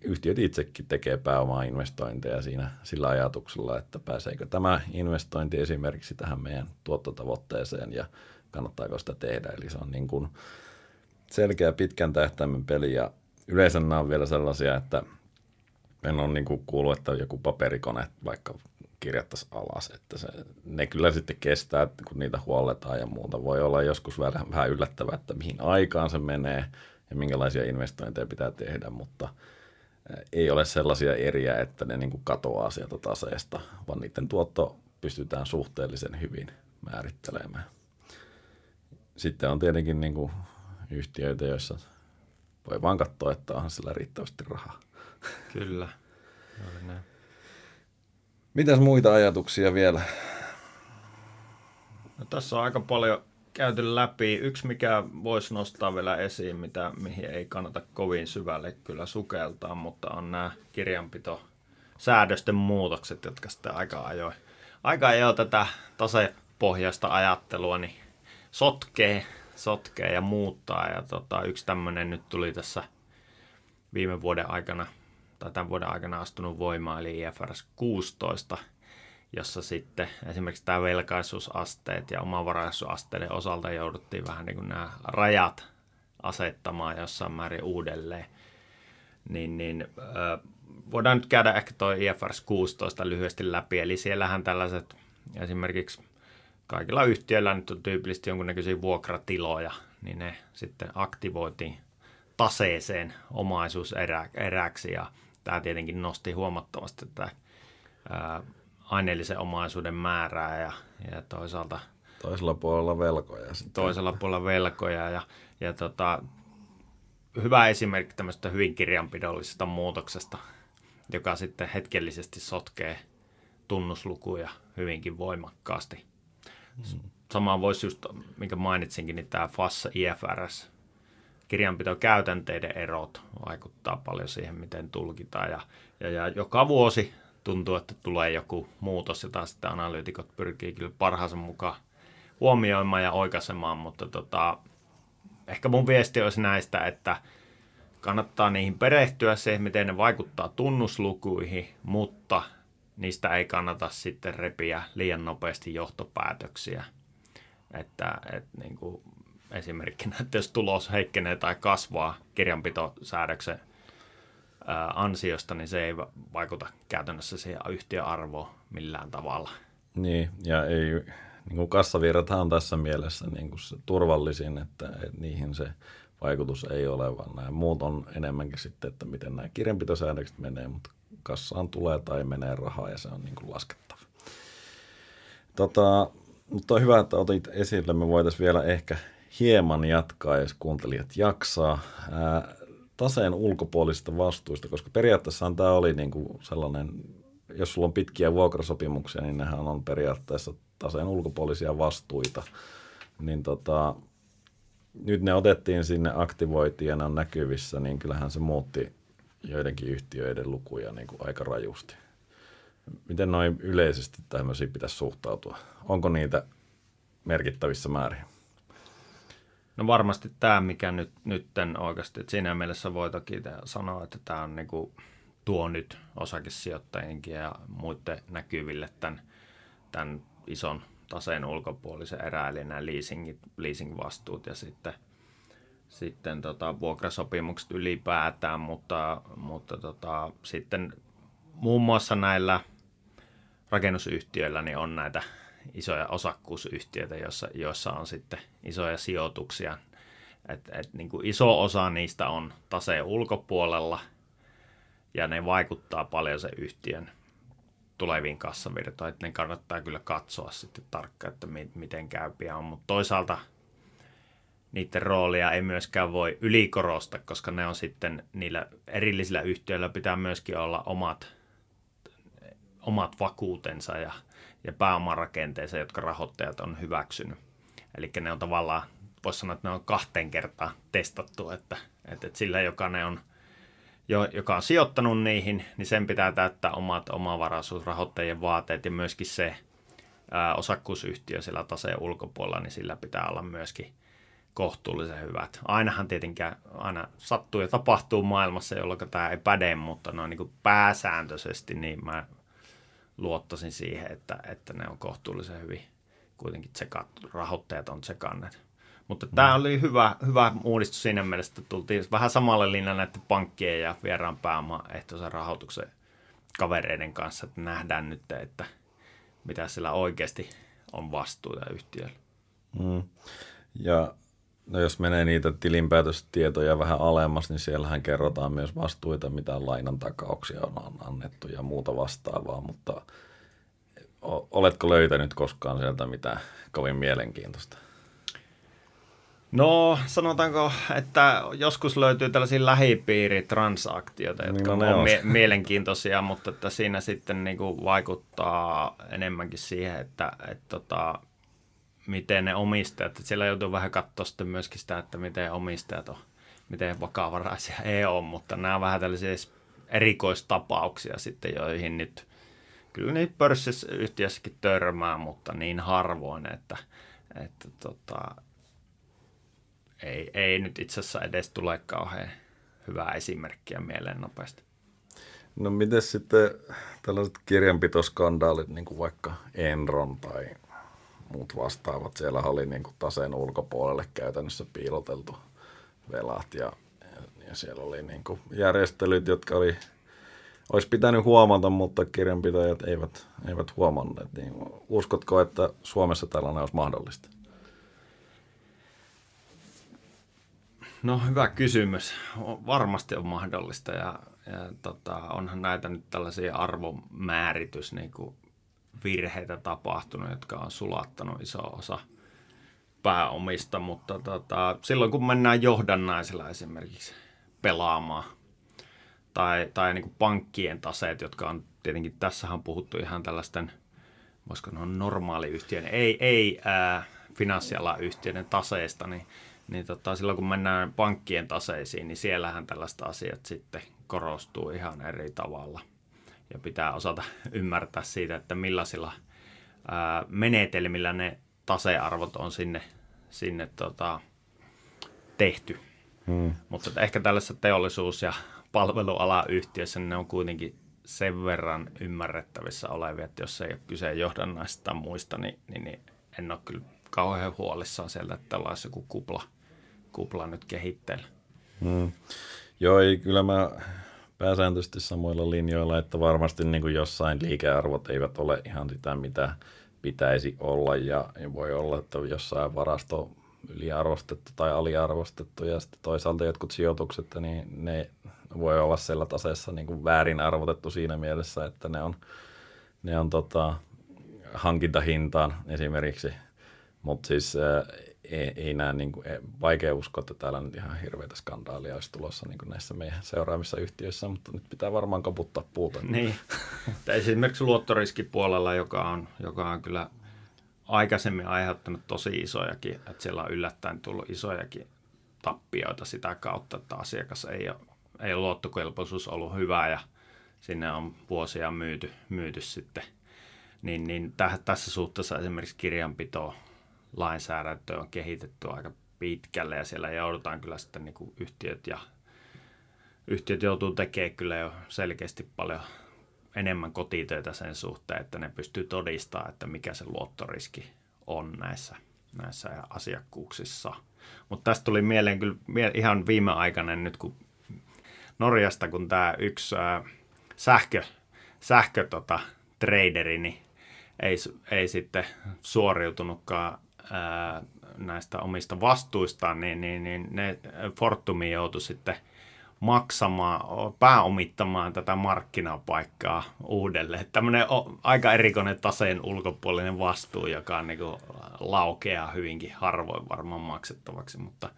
yhtiöt itsekin tekee pääomaa investointeja siinä sillä ajatuksella, että pääseekö tämä investointi esimerkiksi tähän meidän tuottotavoitteeseen ja kannattaako sitä tehdä. Eli se on niin kuin selkeä pitkän tähtäimen peli ja yleensä nämä on vielä sellaisia, että en ole niin kuullut, että joku paperikone vaikka kirjattaisiin alas, että se, ne kyllä sitten kestää, kun niitä huolletaan ja muuta. Voi olla joskus vähän, vähän yllättävää, että mihin aikaan se menee ja minkälaisia investointeja pitää tehdä, mutta ei ole sellaisia eriä, että ne niin katoaa sieltä taseesta, vaan niiden tuotto pystytään suhteellisen hyvin määrittelemään. Sitten on tietenkin niin kuin yhtiöitä, joissa voi vaan katsoa, että onhan sillä riittävästi rahaa. Kyllä. Mitäs muita ajatuksia vielä? No, tässä on aika paljon käyty läpi. Yksi, mikä voisi nostaa vielä esiin, mitä, mihin ei kannata kovin syvälle kyllä sukeltaa, mutta on nämä kirjanpito säädösten muutokset, jotka sitten aika ajoin, aika ajoin tätä tasepohjaista ajattelua niin sotkee, sotkee ja muuttaa. Ja tota, yksi tämmöinen nyt tuli tässä viime vuoden aikana tai tämän vuoden aikana astunut voimaan, eli IFRS 16, jossa sitten esimerkiksi tämä velkaisuusasteet ja omavaraisuusasteiden osalta jouduttiin vähän niin kuin nämä rajat asettamaan jossain määrin uudelleen. Niin, niin äh, voidaan nyt käydä ehkä tuo IFRS 16 lyhyesti läpi, eli siellähän tällaiset esimerkiksi kaikilla yhtiöillä nyt on tyypillisesti jonkunnäköisiä vuokratiloja, niin ne sitten aktivoitiin taseeseen omaisuuseräksi ja tämä tietenkin nosti huomattavasti tätä ää, aineellisen omaisuuden määrää ja, ja toisaalta toisella puolella velkoja. Sitten. Toisella puolella velkoja ja, ja tota, hyvä esimerkki tämmöistä hyvin kirjanpidollisesta muutoksesta, joka sitten hetkellisesti sotkee tunnuslukuja hyvinkin voimakkaasti. Mm. Samaan voisi just, minkä mainitsinkin, niin tämä FAS IFRS kirjanpitokäytänteiden erot vaikuttaa paljon siihen, miten tulkitaan. Ja, ja, ja joka vuosi tuntuu, että tulee joku muutos, jota sitten analyytikot pyrkii kyllä parhaansa mukaan huomioimaan ja oikaisemaan, mutta tota, ehkä mun viesti olisi näistä, että kannattaa niihin perehtyä se, miten ne vaikuttaa tunnuslukuihin, mutta niistä ei kannata sitten repiä liian nopeasti johtopäätöksiä. Että, että niin kuin esimerkkinä, että jos tulos heikkenee tai kasvaa kirjanpitosäädöksen ansiosta, niin se ei vaikuta käytännössä siihen yhtiön arvoon millään tavalla. Niin, ja ei, niin kuin kassavirrathan on tässä mielessä niin kuin se turvallisin, että, että niihin se vaikutus ei ole, vaan nämä muut on enemmänkin sitten, että miten nämä kirjanpitosäännökset menee, mutta kassaan tulee tai menee rahaa ja se on niin kuin laskettava. Tota, mutta on hyvä, että otit esille. Me voitaisiin vielä ehkä hieman jatkaa, jos kuuntelijat jaksaa. Ää, taseen ulkopuolisista vastuista, koska periaatteessa tämä oli niin kuin sellainen, jos sulla on pitkiä vuokrasopimuksia, niin nehän on periaatteessa taseen ulkopuolisia vastuita. Niin tota, nyt ne otettiin sinne, aktivoitiin ja ne on näkyvissä, niin kyllähän se muutti joidenkin yhtiöiden lukuja niin kuin aika rajusti. Miten noin yleisesti tämmöisiä pitäisi suhtautua? Onko niitä merkittävissä määrin? No varmasti tämä, mikä nyt, nytten oikeasti, että siinä mielessä voi toki sanoa, että tämä on niin kuin, tuo nyt osakesijoittajienkin ja muiden näkyville tämän, tämän ison taseen ulkopuolisen erää, eli nämä leasingit, leasing-vastuut ja sitten, sitten tota, vuokrasopimukset ylipäätään, mutta, mutta tota, sitten muun muassa näillä rakennusyhtiöillä niin on näitä isoja osakkuusyhtiöitä, joissa, joissa on sitten isoja sijoituksia. Et, et, niin kuin iso osa niistä on taseen ulkopuolella ja ne vaikuttaa paljon se yhtiön tuleviin kassavirtoihin, ne kannattaa kyllä katsoa sitten tarkkaan, että mi- miten käypiä on, mutta toisaalta niiden roolia ei myöskään voi ylikorosta, koska ne on sitten niillä erillisillä yhtiöillä pitää myöskin olla omat, omat vakuutensa ja, ja pääomarakenteensa, jotka rahoittajat on hyväksynyt. Eli ne on tavallaan, voisi sanoa, että ne on kahteen kertaan testattu, että, että, sillä, joka ne on – jo, joka on sijoittanut niihin, niin sen pitää täyttää omat omavaraisuusrahoittajien vaateet ja myöskin se ää, osakkuusyhtiö siellä taseen ulkopuolella, niin sillä pitää olla myöskin kohtuullisen hyvät. Ainahan tietenkään aina sattuu ja tapahtuu maailmassa, jolloin tämä ei päde, mutta noin niin kuin pääsääntöisesti niin mä luottasin siihen, että, että ne on kohtuullisen hyvin kuitenkin tsekattu, rahoittajat on tsekanneet. Mutta tämä oli hyvä, hyvä uudistus siinä mielessä, että tultiin vähän samalle linjalle näiden pankkien ja vieraan ehtoisen rahoituksen kavereiden kanssa, että nähdään nyt, että mitä sillä oikeasti on vastuuta yhtiöllä. Mm. Ja no jos menee niitä tilinpäätöstietoja vähän alemmas, niin siellähän kerrotaan myös vastuita, mitä lainan takauksia on annettu ja muuta vastaavaa, mutta oletko löytänyt koskaan sieltä mitään kovin mielenkiintoista? No, sanotaanko, että joskus löytyy tällaisia lähipiiritransaktioita, jotka niin, no, on mie- mielenkiintoisia, mutta että siinä sitten niin kuin vaikuttaa enemmänkin siihen, että, että tota, miten ne omistajat, että siellä joutuu vähän katsoa sitten myöskin sitä, että miten omistajat on, miten vakavaraisia ei ole, mutta nämä on vähän tällaisia erikoistapauksia sitten, joihin nyt kyllä niitä pörssiyhtiössäkin törmää, mutta niin harvoin, että, että tota, ei, ei nyt itse asiassa edes tule kauhean hyvää esimerkkiä mieleen nopeasti. No miten sitten tällaiset kirjanpitoskandaalit, niin kuin vaikka Enron tai muut vastaavat, siellä oli niin kuin taseen ulkopuolelle käytännössä piiloteltu velat ja, ja siellä oli niin kuin järjestelyt, jotka oli, olisi pitänyt huomata, mutta kirjanpitäjät eivät, eivät huomanneet. Niin uskotko, että Suomessa tällainen olisi mahdollista? No hyvä kysymys. Varmasti on mahdollista ja, ja tota, onhan näitä nyt tällaisia arvomääritys niin kuin virheitä tapahtunut, jotka on sulattanut iso osa pääomista, mutta tota, silloin kun mennään johdannaisilla esimerkiksi pelaamaan tai, tai niin kuin pankkien taseet, jotka on tietenkin, tässä on puhuttu ihan tällaisten, voisiko ne on normaaliyhtiöiden, ei, ei ää, finanssialan yhtiöiden taseista, niin niin tota, silloin kun mennään pankkien taseisiin, niin siellähän tällaista asiat sitten korostuu ihan eri tavalla. Ja pitää osata *laughs* ymmärtää siitä, että millaisilla ää, menetelmillä ne tasearvot on sinne, sinne tota, tehty. Hmm. Mutta ehkä tällaisessa teollisuus- ja palvelualayhtiössä niin ne on kuitenkin sen verran ymmärrettävissä olevia, että jos ei ole kyse johdannaista tai muista, niin, niin, niin en ole kyllä kauhean huolissaan sieltä, että tällaisen joku kupla, kupla nyt kehitteellä. Mm. Joo, ei, kyllä mä pääsääntöisesti samoilla linjoilla, että varmasti niin kuin jossain liikearvot eivät ole ihan sitä, mitä pitäisi olla. Ja voi olla, että jossain varasto yliarvostettu tai aliarvostettu ja sitten toisaalta jotkut sijoitukset, niin ne voi olla siellä taseessa niin kuin väärin arvotettu siinä mielessä, että ne on, ne on tota, hankintahintaan esimerkiksi, mutta siis ei, ei näe, niin kuin, vaikea uskoa, että täällä nyt ihan hirveitä skandaalia olisi tulossa niin kuin näissä meidän seuraavissa yhtiöissä, mutta nyt pitää varmaan kaputtaa puuta. Niin, *laughs* esimerkiksi luottoriskipuolella, joka on, joka on kyllä aikaisemmin aiheuttanut tosi isojakin, että siellä on yllättäen tullut isojakin tappioita sitä kautta, että asiakas ei ole, ei ole luottokelpoisuus ollut hyvä ja sinne on vuosia myyty, myyty sitten. Niin, niin täh, tässä suhteessa esimerkiksi kirjanpito lainsäädäntö on kehitetty aika pitkälle ja siellä joudutaan kyllä sitten niin kuin yhtiöt ja yhtiöt joutuu tekemään kyllä jo selkeästi paljon enemmän kotitöitä sen suhteen, että ne pystyy todistamaan, että mikä se luottoriski on näissä, näissä asiakkuuksissa. Mutta tästä tuli mieleen kyllä ihan viimeaikainen nyt, kun Norjasta, kun tämä yksi ää, sähkö, sähkö tota, traderi, niin ei, ei sitten suoriutunutkaan ää, näistä omista vastuistaan, niin, niin, niin ne Fortumi joutui sitten maksamaan, pääomittamaan tätä markkinapaikkaa uudelleen. Tämmöinen aika erikoinen taseen ulkopuolinen vastuu, joka on niin kuin laukeaa hyvinkin harvoin varmaan maksettavaksi, mutta,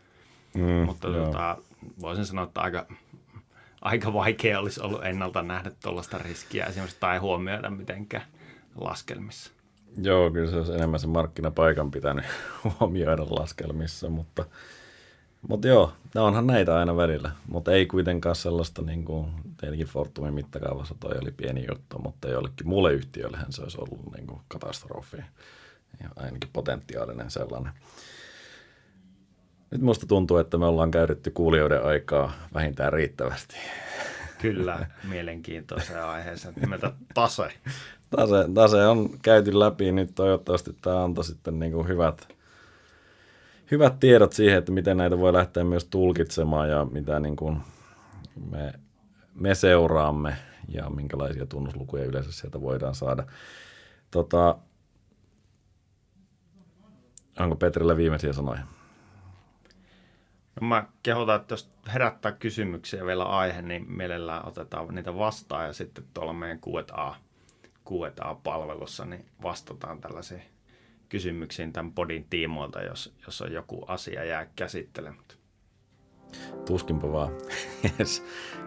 mm, mutta tota, voisin sanoa, että aika, aika vaikea olisi ollut ennalta nähdä tuollaista riskiä esimerkiksi tai huomioida mitenkään laskelmissa. Joo, kyllä se olisi enemmän se markkinapaikan pitänyt *laughs* huomioida laskelmissa, mutta, mutta joo, onhan näitä aina välillä, mutta ei kuitenkaan sellaista, niin kuin tietenkin Fortumin mittakaavassa toi oli pieni juttu, mutta jollekin muulle yhtiöllehän se olisi ollut niin kuin katastrofi, ja ainakin potentiaalinen sellainen. Nyt musta tuntuu, että me ollaan käytetty kuulijoiden aikaa vähintään riittävästi. Kyllä, mielenkiintoiseen aiheeseen nimeltä tase tase, tase on käyty läpi, nyt toivottavasti tämä antoi sitten niin kuin hyvät, hyvät tiedot siihen, että miten näitä voi lähteä myös tulkitsemaan ja mitä niin kuin me, me seuraamme ja minkälaisia tunnuslukuja yleensä sieltä voidaan saada. Tota, onko Petrillä viimeisiä sanoja? No mä kehotan, että jos herättää kysymyksiä vielä aihe, niin mielellään otetaan niitä vastaan ja sitten tuolla meidän Q&A Q&A-palvelussa, niin vastataan tällaisiin kysymyksiin tämän podin tiimoilta, jos, jos on joku asia jää käsittelemättä. Tuskinpa vaan. *laughs* Yes.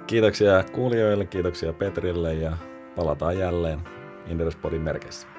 Kiitoksia kuulijoille, kiitoksia Petrille ja palataan jälleen Inderespodin merkeissä.